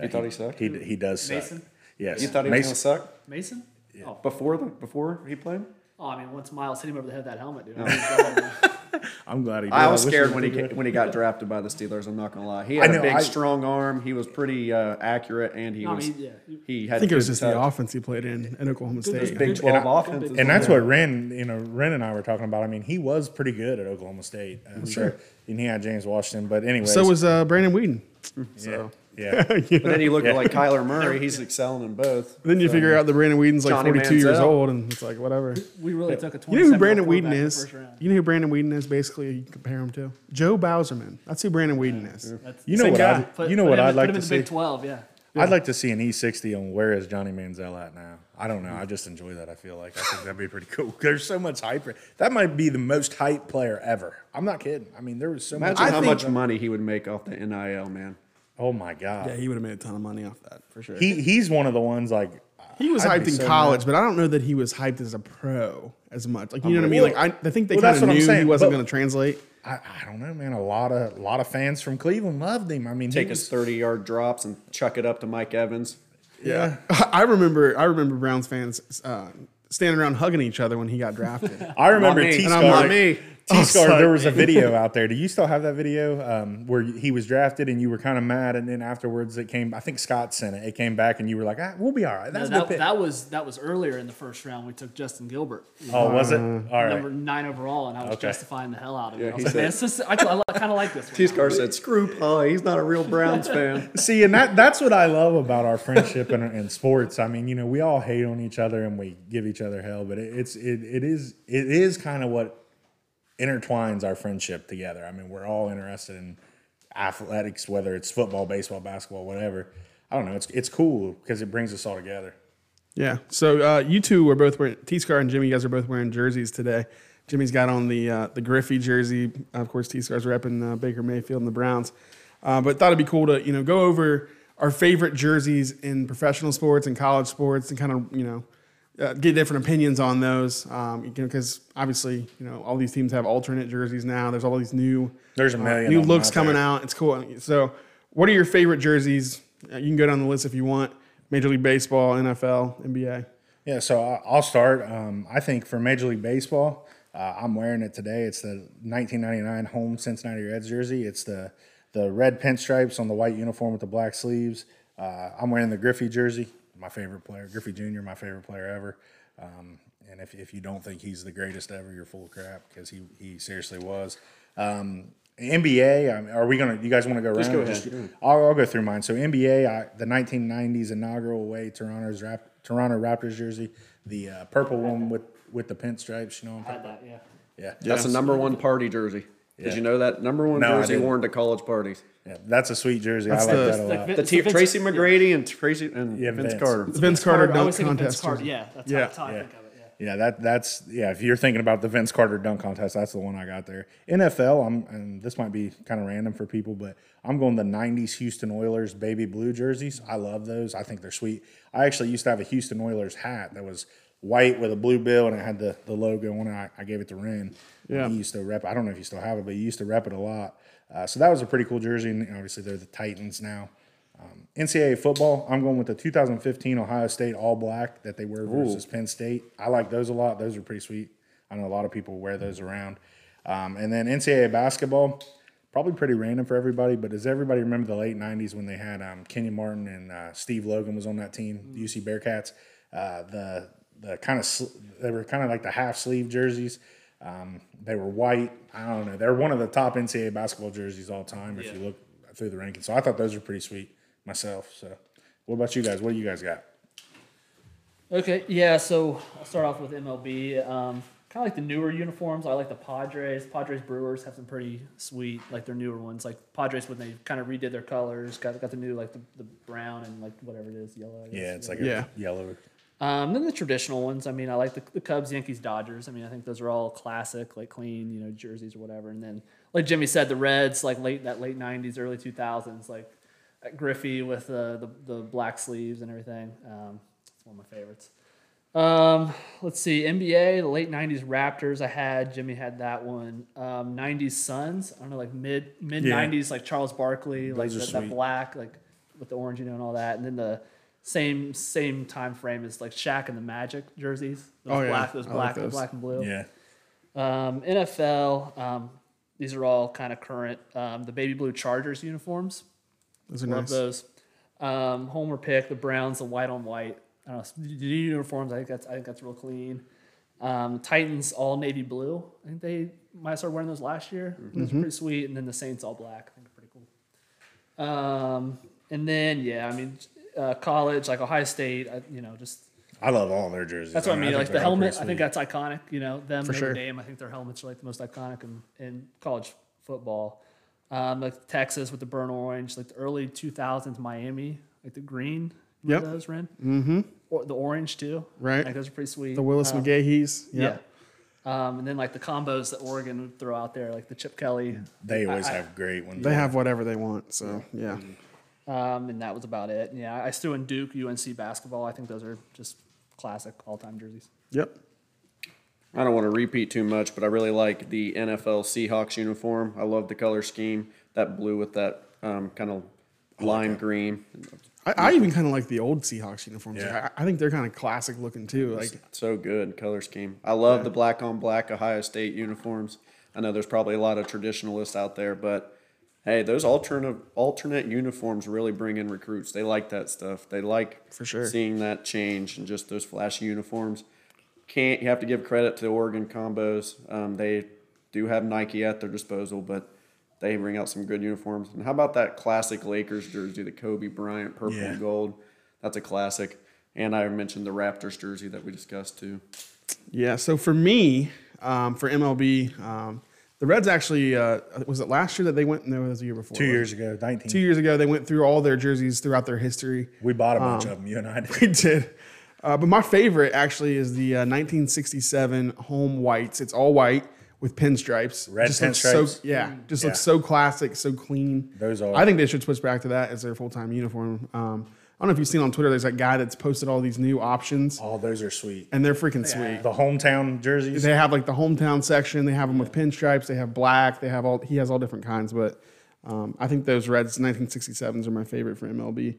You thought he sucked? He, he does suck. Mason? Yes. You thought he was Mason- going to suck Mason? Oh, before the before he played? Oh, I mean, once Myles hit him over the head with that helmet, dude. I mean, I'm glad he did. I was wish scared when he would've when he got drafted by the Steelers. I'm not gonna lie. He had know, a big, I- strong arm. He was pretty uh, accurate, and he I was mean, yeah, he- he had. I think it was just touch. the offense he played in in Oklahoma State. Big And Twelve I- offense, And that's what Ren, you know, Ren and I were talking about. I mean, he was pretty good at Oklahoma State. Uh, sure. And he had James Washington, but anyway. So was uh, Brandon Weeden. yeah. So yeah. But then you look at like Kyler Murray. He's excelling in both. then you figure out that Brandon Weeden's like Johnny 42 years Manziel. old, and it's like whatever. we really took a 27 You know who Brandon Weeden quarterback in the is? You know who Brandon Weeden is? Basically, you can compare him to Joe Bauserman. That's who Brandon Weeden is. That's- You know what? I'd, put- you know what I'd put like to the see. Big 12, yeah. I'd like to see an E60 on where is Johnny Manziel at now. I don't know. I just enjoy that. I feel like I think that'd be pretty cool. There's so much hype. That might be the most hype player ever. I'm not kidding. I mean, there was so Imagine much. how think- much money he would make off the NIL, man. Oh my god. Yeah, he would have made a ton of money off that for sure. He he's one of the ones like He was I'd hyped be in so college, mad. but I don't know that he was hyped as a pro as much. Like you know what I mean? Like I, I think they well, kind that's of what I'm knew he saying, wasn't but- going to translate. I, I don't know, man. A lot of a lot of fans from Cleveland loved him. I mean, he Take was- his 30 yard drops and chuck it up to Mike Evans. yeah. I remember I remember Browns fans uh, standing around hugging each other when he got drafted. I remember me. T And I'm Scar. not me. T Scar. Oh, there was a video out there. Do you still have that video um, where he was drafted and you were kind of mad, and then afterwards it came. I think Scott sent it. It came back and you were like, ah, "We'll be all right." That's a good that, that was that was earlier in the first round. We took Justin Gilbert, oh, was it? All right. number nine overall, and I was Okay. justifying the hell out of it. Yeah, I was like, said- man, just, I, I kind of like this. T Scar said, "Screw Paul. He's not a real Browns fan." See, and that that's what I love about our friendship and, and sports. I mean, you know, we all hate on each other and we give each other hell, but it, it's it, it is it is kind of what intertwines our friendship together. I mean, we're all interested in athletics, whether it's football, baseball, basketball, whatever. I don't know. It's it's cool because it brings us all together. Yeah. So uh, you two were both wearing T Scar and Jimmy. You guys are both wearing jerseys today. Jimmy's got on the uh, the Griffey jersey. Of course, T Scar's repping uh, Baker Mayfield and the Browns. Uh, but thought it'd be cool to you know go over our favorite jerseys in professional sports and college sports and kind of you know uh, get different opinions on those. Um, you know, because obviously you know all these teams have alternate jerseys now. There's all these new There's a million new looks out coming there. out. It's cool. So, what are your favorite jerseys? Uh, you can go down the list if you want. Major League Baseball, NFL, NBA. Yeah, so I'll start. Um, I think for Major League Baseball, uh, I'm wearing it today. It's the 1999 home Cincinnati Reds jersey. It's the the red pinstripes on the white uniform with the black sleeves. Uh, I'm wearing the Griffey jersey. My favorite player, Griffey Jr., my favorite player ever. Um, and if, if you don't think he's the greatest ever, you're full of crap because he, he seriously was. Um, NBA, I mean, are we gonna? You guys want to go around? go ahead. I'll, I'll go through mine. So NBA, I, the 1990s inaugural away Toronto's Rap, Toronto Raptors jersey, the uh, purple one with with the pinstripes. You know what I'm had talking that, yeah. Yeah, That's the number one party jersey. Did you know that number one No, I jersey didn't. worn to college parties? yeah, that's a sweet jersey. That's I like the- that a Like lot. Vin- The it's T- Vince- Tracy yeah. McGrady and Tracy and Yeah, Vince, Vince. Carter. Vince Carter I always dunk think of Vince contest. Carter. Yeah, that's Yeah. how, that's how I Yeah. think of it. Yeah. Yeah, that that's yeah. If you're thinking about the Vince Carter dunk contest, that's the one I got there. NFL, I'm and this might be kind of random for people, but I'm going the '90s Houston Oilers baby blue jerseys. I love those. I think they're sweet. I actually used to have a Houston Oilers hat that was white with a blue bill and it had the, the logo on it. I, I gave it to Ren. Yeah. he used to rep. I don't know if you still have it, but he used to rep it a lot. Uh, so that was a pretty cool jersey. And obviously, they're the Titans now. Um, NCAA football, I'm going with the 2015 Ohio State All Black that they wear versus Penn State. I like those a lot. Those are pretty sweet. I know a lot of people wear those around. Um, and then NCAA basketball, probably pretty random for everybody, but does everybody remember the late 90s when they had um, Kenyon Martin and uh, Steve Logan was on that team, the UC Bearcats? Uh, the the kind of they were kind of like the half sleeve jerseys. Um, they were white. I don't know. They're one of the top NCAA basketball jerseys all time if you look through the rankings. So I thought those were pretty sweet myself. So, what about you guys? What do you guys got? Okay, yeah. So I'll start off with MLB. Um, kind of like the newer uniforms. I like the Padres. Padres Brewers have some pretty sweet, like their newer ones. Like Padres when they kind of redid their colors, got got the new like the, the brown and like whatever it is, yellow. I guess. Yeah, it's like Yeah. a yellow. Um, then the traditional ones. I mean, I like the, the Cubs, Yankees, Dodgers. I mean, I think those are all classic, like clean, you know, jerseys or whatever. And then, like Jimmy said, the Reds, like late that late '90s, early 2000s, like Griffey with uh, the the black sleeves and everything. Um, it's one of my favorites. Um, let's see, NBA, the late '90s Raptors. I had Jimmy had that one. Um, '90s Suns. I don't know, like mid mid Yeah. '90s, like Charles Barkley, like Those that, that black, like with the orange, you know, and all that. And then the same same time frame as like Shaq and the Magic jerseys. Those Oh, yeah. black, those I like black, the those. black and blue. Yeah. Um, NFL. Um, these are all kind of current. Um, the baby blue Chargers uniforms. Those are Love nice. those. Um, Homer pick the Browns, the white on white. I don't know the uniforms. I think that's I think that's real clean. Um, Titans all navy blue. I think they might start wearing those last year. Those are pretty sweet. And then the Saints all black. I think are pretty cool. Um, and then yeah, I mean uh, college like Ohio State. I, you know just I love all their jerseys. that's what I mean. think Like the helmet, I think that's iconic. You know, them For Notre sure. Dame. I think their helmets are like the most iconic in, in college football. Um, like Texas with the burnt orange, like the early two thousands Miami, like the green. Yep. Remember those Ren. Mm-hmm. Or the orange too. Right. Like those are pretty sweet. The Willis Um, McGahees. Yeah. Um, and then like the combos that Oregon would throw out there, like the Chip Kelly. They always I- I- have great ones. They have whatever they want. So yeah. Um, and that was about it. Yeah, I threw in Duke, UNC basketball. I think those are just classic all time jerseys. Yep. I don't want to repeat too much, but I really like the NFL Seahawks uniform. I love the color scheme, that blue with that um, kind of lime green. I, I even kind of like the old Seahawks uniforms. Yeah. I, I think they're kind of classic looking too. Like So good color scheme. I love the black on black Ohio State uniforms. I know there's probably a lot of traditionalists out there, but hey, those alternate alternate uniforms really bring in recruits. They like that stuff. They like For sure. seeing that change and just those flashy uniforms. Can't you have to give credit to the Oregon combos? Um, they do have Nike at their disposal, but they bring out some good uniforms. And how about that classic Lakers jersey, the Kobe Bryant purple Yeah. and gold? That's a classic. And I mentioned the Raptors jersey that we discussed too. Yeah. So for me, um, for MLB, um, the Reds actually uh, was it last year that they went? No, it was the year before. two years ago, 19. Two years ago, they went through all their jerseys throughout their history. We bought a bunch Um, of them. You and I did. We did. Uh, but my favorite actually is the uh, 1967 home whites. It's all white with pinstripes. Red just looks so pinstripes? yeah, just Yeah. looks so classic, so clean. Those are- I think they should switch back to that as their full time uniform. Um, I don't know if you've seen on Twitter. There's that guy that's posted all these new options, All those are sweet. and they're freaking sweet. The hometown jerseys. They have like the hometown section. They have them with pinstripes. They have black. They have all. He has all different kinds, but um, I think those Reds 1967s are my favorite for MLB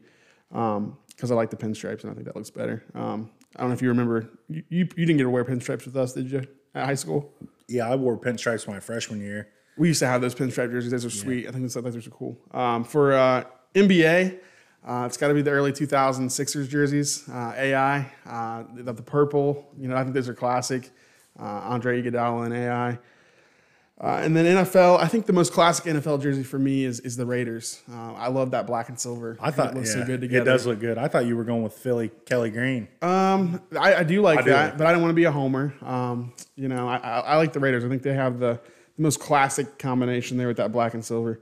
because I like the pinstripes and I think that looks better. Um, I don't know if you remember. You, you you didn't get to wear pinstripes with us, did you? At high school, yeah, I wore pinstripes my freshman year. we used to have those pinstripe jerseys. Those are sweet. I think those, those are cool. Um, for uh, NBA, uh, it's got to be the early 2000 Sixers jerseys. Uh, AI, uh, the, the purple. You know, I think those are classic. Uh, Andre Iguodala and AI. Uh, and then NFL, I think the most classic NFL jersey for me is is the Raiders. Uh, I love that black and silver. I thought it looks yeah, so good together. It does look good. I thought you were going with Philly Kelly Green. Um, I, I do like I that, like but I don't want to be a homer. Um, you know, I, I, I like the Raiders. I think they have the, the most classic combination there with that black and silver.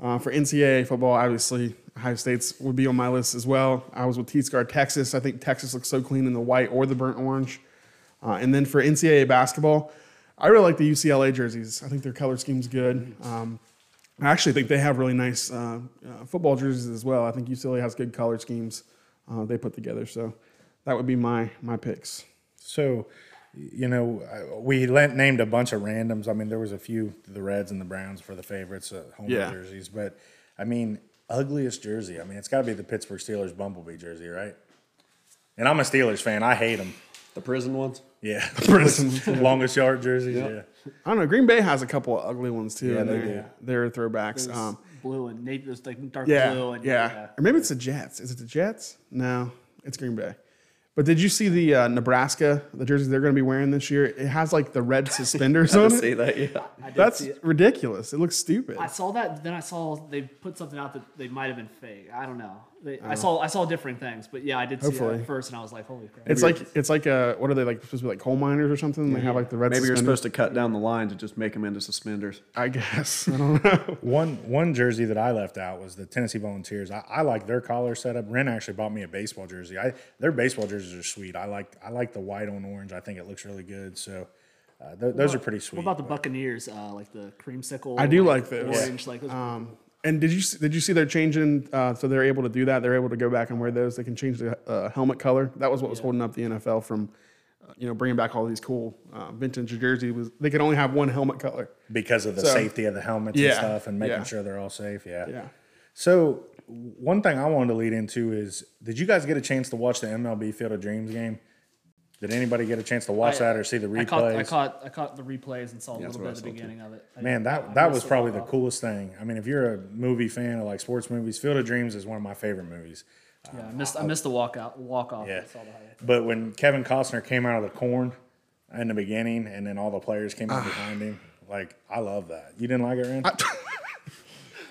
Uh, for NCAA football, obviously Ohio State's would be on my list as well. I was with T-Scar Texas. I think Texas looks so clean in the white or the burnt orange. Uh, and then for NCAA basketball, I really like the UCLA jerseys. I think their color scheme's good. Um, I actually think they have really nice uh, uh, football jerseys as well. I think UCLA has good color schemes uh, they put together. So that would be my my picks. So, you know, we lent, named a bunch of randoms. I mean, there was a few, the Reds and the Browns for the favorites, uh, home Yeah. jerseys. But, I mean, ugliest jersey. I mean, it's got to be the Pittsburgh Steelers Bumblebee jersey, right? And I'm a Steelers fan. I hate them. The prison ones? Yeah. The prison longest yard jerseys. Yeah. I don't know. Green Bay has a couple of ugly ones too. Yeah, they they're, they're throwbacks. Um, blue and navy, those like dark yeah, blue and yeah, Or maybe it's the Jets. Is it the Jets? No, it's Green Bay. But did you see the uh, Nebraska the jerseys they're going to be wearing this year? It has like the red suspenders I on it. see that, yeah. I did That's see it. ridiculous. It looks stupid. I saw that. Then I saw they put something out that they might have been fake. I don't know. They, I saw I saw differing things, but yeah, I did see Hopefully. that first, and I was like, holy crap! It's like it's like uh what are they like supposed to be like coal miners or something? They have like the red. Maybe you're suspenders. supposed to cut down the lines and just make them into suspenders. I guess I don't know. One one jersey that I left out was the Tennessee Volunteers. I, I like their collar setup. Ren actually bought me a baseball jersey. I their baseball jerseys are sweet. I like I like the white on orange. I think it looks really good. So uh, th- those are pretty sweet. What about the Buccaneers? Uh, like the creamsicle. I do like those. Orange, like those. Um, and did you s- did you see they're changing? Uh, so they're able to do that. They're able to go back and wear those. They can change the uh, helmet color. That was what was holding up the NFL from, uh, you know, bringing back all these cool uh, vintage jerseys. Was they could only have one helmet color? because of the So- safety of the helmets Yeah, and stuff and making yeah. sure they're all safe. Yeah. Yeah. So one thing I wanted to lead into is did you guys get a chance to watch the MLB Field of Dreams game? Did anybody get a chance to watch I- that or see the replays? I caught, I caught I caught the replays and saw a that's little what bit of the saw, too. beginning of it. I Man, didn't- that I that missed was the probably the walk-off. coolest thing. I mean, if you're a movie fan or like sports movies, Field of Dreams is one of my favorite movies. Yeah, I um, missed I missed the walkout walk off. Yeah. I saw the highlight. But when Kevin Costner came out of the corn in the beginning, and then all the players came out behind him, like I love that. You didn't like it, Ren?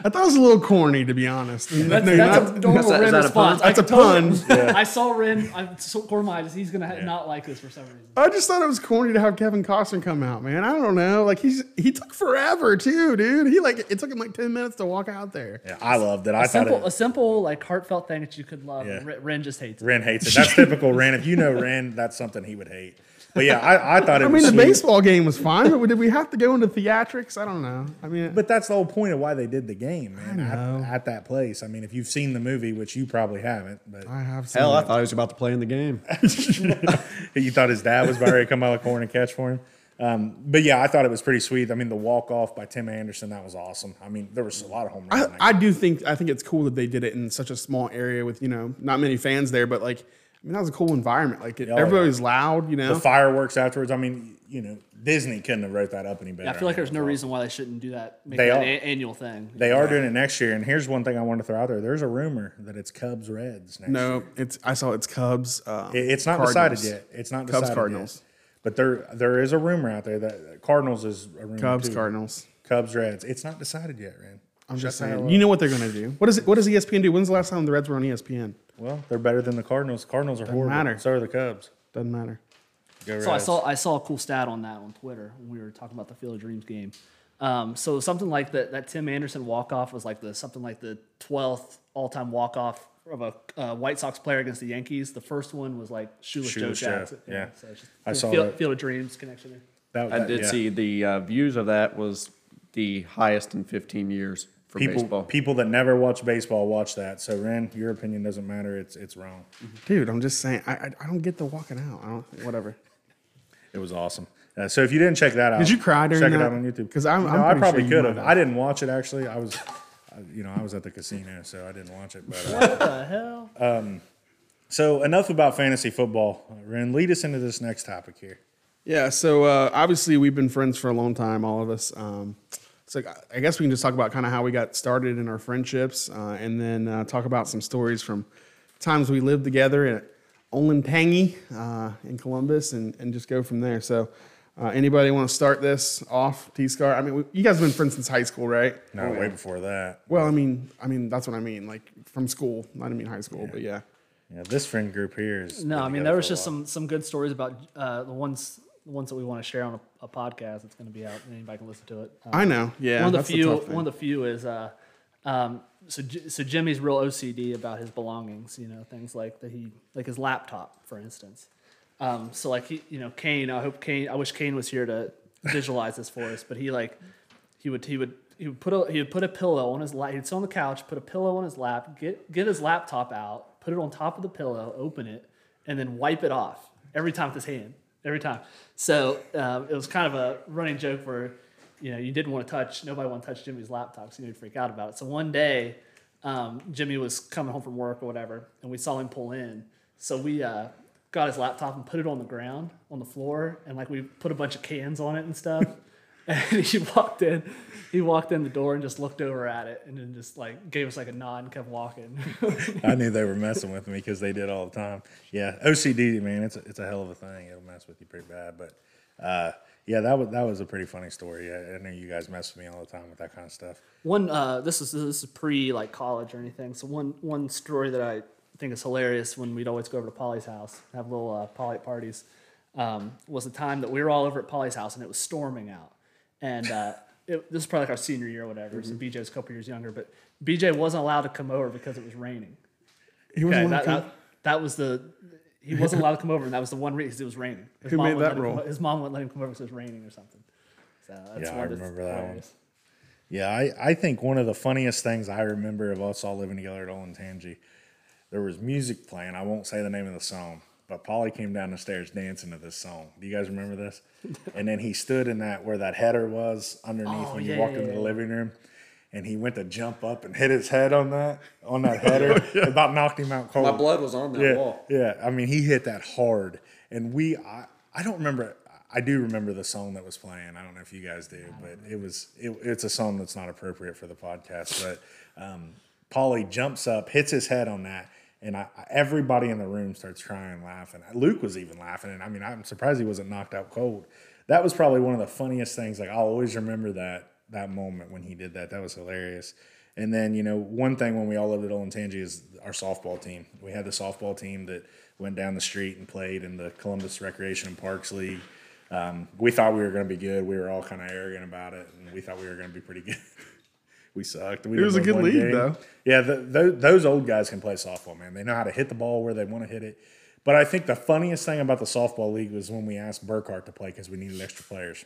I thought it was a little corny to be honest. That's, No, that's not- a normal Is that- is Ren that pun? response. I That's a could totally- pun. I saw Ren. I saw core my. He's gonna ha- not like this for some reason. I just thought it was corny to have Kevin Costner come out, man. I don't know. Like he's he took forever too, dude. He like it took him like ten minutes to walk out there. yeah, I loved it. I A thought simple, it, a simple like heartfelt thing that you could love. Yeah. Ren, Ren just hates it. Ren hates it. That's typical Ren. If you know Ren, that's something he would hate. But yeah, I, I thought it was I was mean, the sweet. baseball game was fine, but did we have to go into theatrics? I don't know. I mean, But that's the whole point of why they did the game, man. know. At, at that place. I mean, if you've seen the movie, which you probably haven't, but I have seen Hell, I it. thought he was about to play in the game. you thought his dad was about to come out of the corner and catch for him. Um, but yeah, I thought it was pretty sweet. I mean, the walk off by Tim Anderson that was awesome. I mean, there was a lot of home runs. I, I do think I think it's cool that they did it in such a small area with you know not many fans there, but like I mean that was a cool environment. Like it, Yeah, everybody yeah. was loud, you know. the fireworks afterwards. I mean, you know, Disney couldn't have wrote that up any better. I feel like mean, there's no reason why they shouldn't do that. Make They that are. an a- annual thing. They are doing it next year, and here's one thing I wanted to throw out there. There's a rumor that it's Cubs Reds next year. no, it's I saw it's Cubs. Um, It- it's not Cardinals. decided yet. It's not Cubs, decided Cardinals. Yet. But there there is a rumor out there that Cardinals is a rumor Cubs, too. Cardinals. Cubs Reds. It's not decided yet, Ren. I'm just saying. You know what they're gonna do? What is it? What does ESPN do? When's the last time the Reds were on ESPN? Well, they're better than the Cardinals. Cardinals are horrible. matter. So are the Cubs. Doesn't matter. Go So I Reds. saw I saw a cool stat on that on Twitter when we were talking about the Field of Dreams game. Um, so something like that that Tim Anderson walk off was like the something like the twelfth all time walk off of a uh, White Sox player against the Yankees. The first one was like Shoeless, Shoeless Joe Joe, Jackson. yeah. so it's just I saw Field, that. Field of Dreams connection there. That- I that- did yeah. see the uh, views of that was the highest in 15 years for people baseball. people that never watch baseball watch that. So Ren, your opinion doesn't matter. It's it's wrong. Dude, I'm just saying. I I, I don't get the walking out. I don't. Whatever. It was awesome. Uh, so if you didn't check that out, Did you cry during check it that? out on YouTube. 'Cause I'm- You I'm know, I probably sure could have. have. I didn't watch it actually. I was, I, you know, I was at the casino, so I didn't watch it. But uh, What the hell? Um, so enough about fantasy football. Uh, Ren, lead us into this next topic here. Yeah. So uh, obviously we've been friends for a long time, all of us. Um, so I guess we can just talk about kind of how we got started in our friendships, uh, and then uh, talk about some stories from times we lived together at Olentangy uh, in Columbus, and, and just go from there. So. Uh, anybody want to start this off, T Scar? I mean, we, you guys have been friends since high school, right? No, way before that. Well, I mean, I mean that's what I mean, like from school. I didn't mean high school, but yeah. Yeah, this friend group here is. No, I mean there was just some some good stories about uh, the ones the ones that we want to share on a, a podcast. that's going to be out. and Anybody can listen to it. Um, I know. Yeah, one of the few one of the few is uh, um, so so Jimmy's real OCD about his belongings. You know things like that he like his laptop, for instance. Um, so like he, you know, Kane. I hope Kane. I wish Kane was here to visualize this for us. But he like he would he would he would put a he would put a pillow on his lap. He'd sit on the couch, put a pillow on his lap, get get his laptop out, put it on top of the pillow, open it, and then wipe it off every time with his hand. Every time. So um, it was kind of a running joke where you know you didn't want to touch nobody wanted to touch Jimmy's laptop, so he'd freak out about it. So one day. Um, Jimmy was coming home from work or whatever, and we saw him pull in. So we uh, got his laptop and put it on the ground on the floor, and like we put a bunch of cans on it and stuff. And he walked in, he walked in the door and just looked over at it, and then just like gave us like a nod and kept walking. I knew they were messing with me because they did all the time. Yeah, OCD, man, it's a, it's a hell of a thing. It'll mess with you pretty bad. But uh, yeah, that was that was a pretty funny story. I, I know you guys mess with me all the time with that kind of stuff. One, uh, this is this is pre like college or anything. So one one story that I think is hilarious when we'd always go over to Polley's house, have little uh, Polley parties, um, was the time that we were all over at Polley's house and it was storming out, and uh, it, this is probably like our senior year or whatever. So BJ was a couple years younger, but BJ wasn't allowed to come over because it was raining. He wasn't Okay, allowed that, that, that was the he wasn't allowed to come over, and that was the one reason it was raining. His Who mom made wouldn't that let him rule? come- his mom wouldn't let him come over because it was raining or something. So that's Yeah, one I remember that one. Yeah, I, I think one of the funniest things I remember of us all living together at Olentangy, there was music playing. I won't say the name of the song, but Polley came down the stairs dancing to this song. Do you guys remember this? and then he stood in that where that header was underneath Oh, when yeah, you walked yeah, into the yeah. living room. And he went to jump up and hit his head on that on that header. About knocked him out cold. My blood was on that yeah, wall. Yeah, I mean, he hit that hard, and we. I, I don't remember. I do remember the song that was playing. I don't know if you guys do, but it was. It, it's a song that's not appropriate for the podcast. But um, Polley jumps up, hits his head on that, and I, everybody in the room starts crying, laughing. Luke was even laughing, and I mean, I'm surprised he wasn't knocked out cold. That was probably one of the funniest things. Like I'll always remember that that moment when he did that. That was hilarious. And then, you know, one thing when we all lived at Olentangy is our softball team. We had the softball team that went down the street and played in the Columbus Recreation and Parks League. Um, we thought we were going to be good. We were all kind of arrogant about it, and we thought we were going to be pretty good. We sucked. We It was a good one league, though. Yeah, the, those, those old guys can play softball, man. They know how to hit the ball where they want to hit it. But I think the funniest thing about the softball league was when we asked Burkhart to play because we needed extra players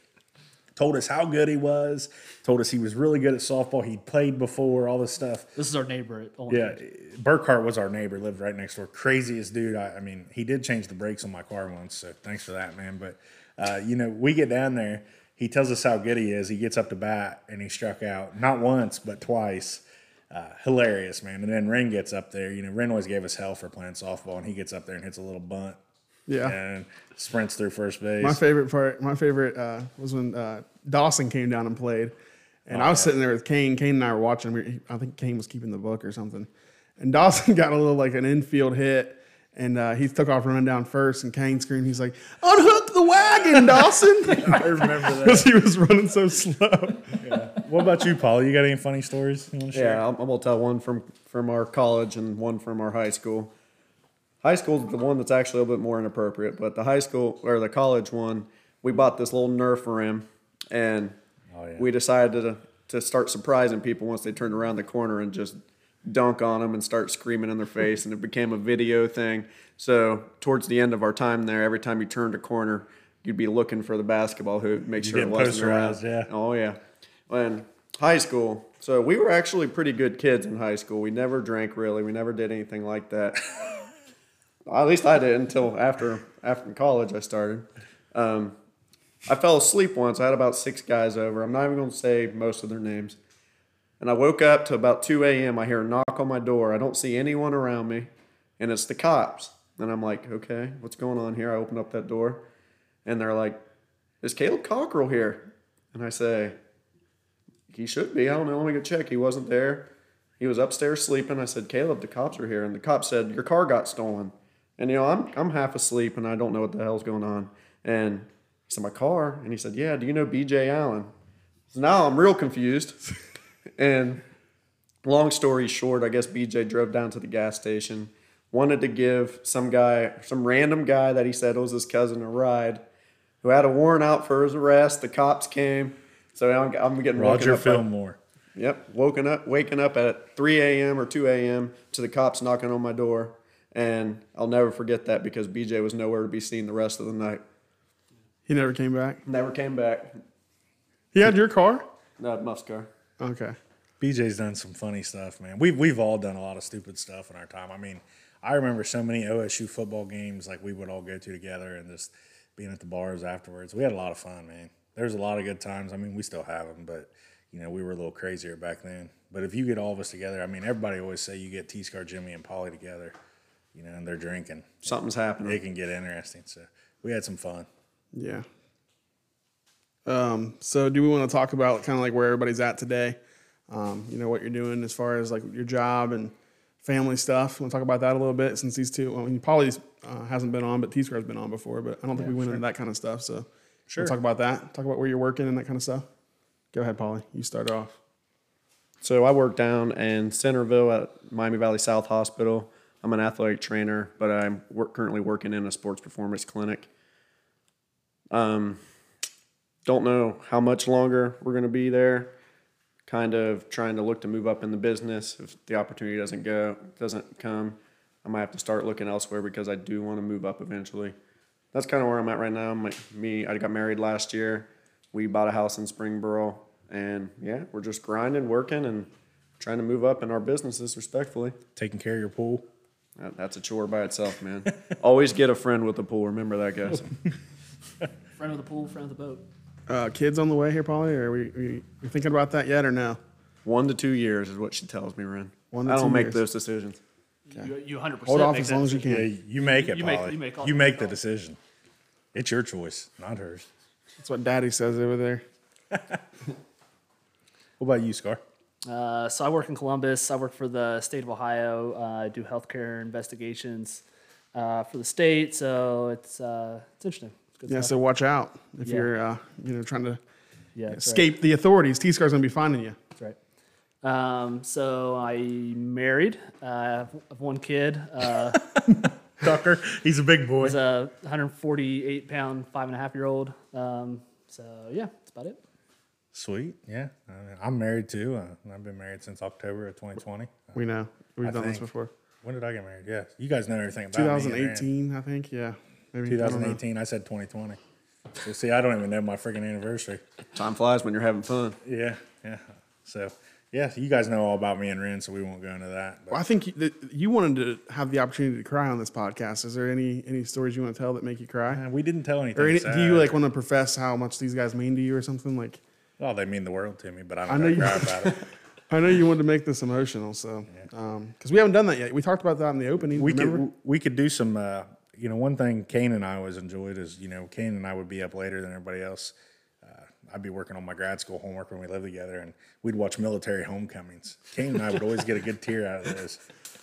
told us how good he was, told us he was really good at softball. He'd played before, all this stuff. This is our neighbor at Old Yeah, Burkhart was our neighbor, lived right next door. Craziest dude. I, I mean, he did change the brakes on my car once, so thanks for that, man. But, uh, you know, we get down there. He tells us how good he is. He gets up to bat and he struck out not once, but twice. Uh, hilarious, man. And then Ren gets up there. You know, Ren always gave us hell for playing softball, and he gets up there and hits a little bunt Yeah. and sprints through first base. My favorite part, my favorite uh, was when uh, Dawson came down and played, and I was sitting there with Kane. Kane and I were watching. We, I think Kane was keeping the book or something, and Dawson got a little like an infield hit, and uh, he took off running down first, and Kane screamed. He's like, "Unhook the wagon, Dawson!" I remember that. Because he was running so slow. What about you, Paul? You got any funny stories you want to share? Yeah, I'm, I'm gonna tell one from from our college and one from our high school. High school is the one that's actually a little bit more inappropriate, but the high school or the college one, we bought this little Nerf for him, and Oh, yeah. we decided to to start surprising people once they turned around the corner and just dunk on them and start screaming in their face, and it became a video thing. So towards the end of our time there, every time you turned a corner, you'd be looking for the basketball hoop, make sure it wasn't around. yeah. Oh yeah. And high school. So we were actually pretty good kids in high school. We never drank really. We never did anything like that. At least I did until after after college I started. Um, I fell asleep once. I had about six guys over. I'm not even going to say most of their names. And I woke up to about 2 a.m. I hear a knock on my door. I don't see anyone around me, and it's the cops. And I'm like, okay, what's going on here? I open up that door, and they're like, is Caleb Cockrell here? And I say, he should be. I don't know. Let me go check. He wasn't there. He was upstairs sleeping. I said, Caleb, the cops are here. And the cop said, Your car got stolen. And you know, I'm I'm half asleep and I don't know what the hell's going on. And he said, My car? And he said, Yeah, do you know BJ Allen? So now I'm real confused. and long story short, I guess BJ drove down to the gas station, wanted to give some guy, some random guy that he said was his cousin a ride, who had a warrant out for his arrest. The cops came. So I'm, I'm getting woken Roger up by- Fillmore. Yep, woken up, waking up at 3 a.m. or 2 a.m. to the cops knocking on my door, and I'll never forget that because BJ was nowhere to be seen the rest of the night. He never came back. Never came back. He had your car. No, Not Muscar. Okay. BJ's done some funny stuff, man. We've we've all done a lot of stupid stuff in our time. I mean, I remember so many OSU football games like we would all go to together and just being at the bars afterwards. We had a lot of fun, man. There's a lot of good times. I mean, we still have them, but you know, we were a little crazier back then. But if you get all of us together, I mean, everybody always say you get T Scar Jimmy and Polley together, you know, and they're drinking. Something's happening. It can get interesting. So we had some fun. Yeah. Um, so do we want to talk about kind of like where everybody's at today? Um, you know, what you're doing as far as like your job and family stuff. Want to talk about that a little bit since these two, well, I mean, Polley's uh, hasn't been on, but T Square's been on before, but I don't think we went into that kind of stuff. So Sure. We'll talk about that. Talk about where you're working and that kind of stuff. Go ahead, Polley. You start off. So I work down in Centerville at Miami Valley South Hospital. I'm an athletic trainer, but I'm work, currently working in a sports performance clinic. Um, don't know how much longer we're going to be there. Kind of trying to look to move up in the business. If the opportunity doesn't go, doesn't come, I might have to start looking elsewhere because I do want to move up eventually. That's kind of where I'm at right now. My, me, I got married last year. We bought a house in Springboro, and yeah, we're just grinding, working, and trying to move up in our businesses respectfully. Taking care of your pool. That, that's a chore by itself, man. Always get a friend with a pool. Remember that, guys. Friend of the pool, friend of the boat. Uh, kids on the way here, Polley? Or are we, we, we thinking about that yet or no? One to two years is what she tells me, Ren. One to I don't two make years. those decisions. You, you 100% Hold off make as that long as you decision. can. Yeah, you make it, You make- Polley. you make all- you you make make the all. decision. It's your choice, not hers. That's what Daddy says over there. What about you, Scar? Uh, so I work in Columbus. I work for the state of Ohio. Uh, I do healthcare investigations uh, for the state. So it's uh, it's interesting. It's good Yeah, stuff. so watch out if Yeah. you're, uh, you know, trying to yeah, that's right. escape the authorities. T-Scar's gonna be finding you. That's right. Um, so I married. Uh, I have have one kid. Uh, Tucker, he's a big boy. he's a 148 pound, five and a half year old. Um, so yeah, that's about it. Sweet, yeah. I mean, I'm married too. Uh, I've been married since October of 2020. We know we've I done this before. When did I get married? Yeah, you guys know everything about me. 2018, I think. Yeah, maybe. I don't know. 2018. I said 2020. So see, I don't even know my freaking anniversary. Time flies when you're having fun. Yeah, yeah. So yeah, you guys know all about me and Ren, so we won't go into that. Well, I think you, that you wanted to have the opportunity to cry on this podcast. Is there any any stories you want to tell that make you cry? Man, we didn't tell anything. Or any, do you like want to profess how much these guys mean to you or something? Like, Oh, they mean the world to me, but I I don't know know you- cry about it. I know you wanted to make this emotional, so because we haven't done that yet. We talked about that in the opening. We remember? could we could do some. Uh, you know, one thing Kane and I always enjoyed is you know Kane and I would be up later than everybody else. Uh, I'd be working on my grad school homework when we lived together, and we'd watch military homecomings. Kane and I would always get a good tear out of this.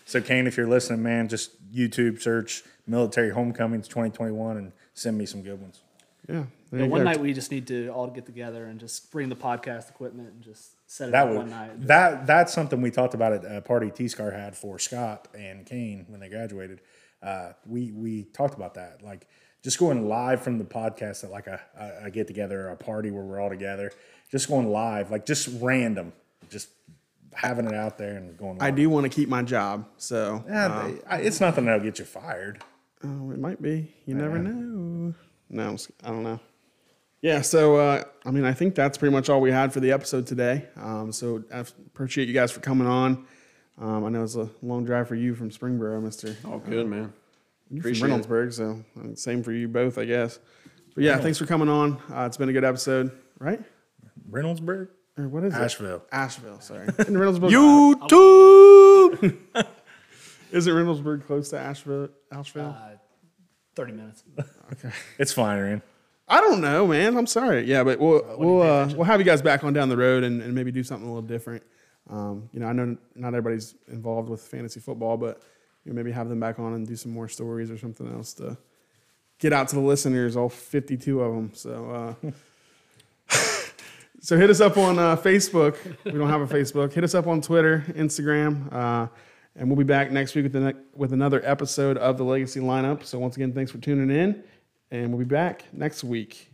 So Kane, if you're listening, man, just YouTube search military homecomings 2021 and send me some good ones. yeah. there Yeah, one go. night we just need to all get together and just bring the podcast equipment and just set it That up would one night. that that's something we talked about at a party T Scar had for Scott and Kane when they graduated. Uh, we we talked about that, like just going live from the podcast at like a, a, a get together a party where we're all together, just going live, like just random, just having it out there and going. Live. I do want to keep my job, so Yeah, uh, they- I- it's nothing that'll get you fired. oh, it might be. You never know. No, I don't know. Yeah, so uh, I mean, I think that's pretty much all we had for the episode today. Um, so I appreciate you guys for coming on. Um, I know it's a long drive for you from Springboro, Mister. Oh, good man. You're Appreciate from it. Reynoldsburg, so uh, same for you both, I guess. But yeah, thanks for coming on. Uh, it's been a good episode, right? Reynoldsburg, Or what is Ashville. it? Ashville. Ashville. Sorry. Isn't Reynoldsburg? YouTube. Isn't Reynoldsburg close to Ashville? Ashville? Uh, 30 minutes. Okay. It's fine, Ryan. I don't know, man. I'm sorry. Yeah, but we'll we'll uh, we'll have you guys back on down the road and, and maybe do something a little different. Um, you know, I know not everybody's involved with fantasy football, but you know, maybe have them back on and do some more stories or something else to get out to the listeners, all 52 of them. So. Uh, So hit us up on uh, Facebook. We don't have a Facebook. Hit us up on Twitter, Instagram, uh, and we'll be back next week with the ne- with another episode of the Legacy Lineup. So once again, thanks for tuning in, and we'll be back next week.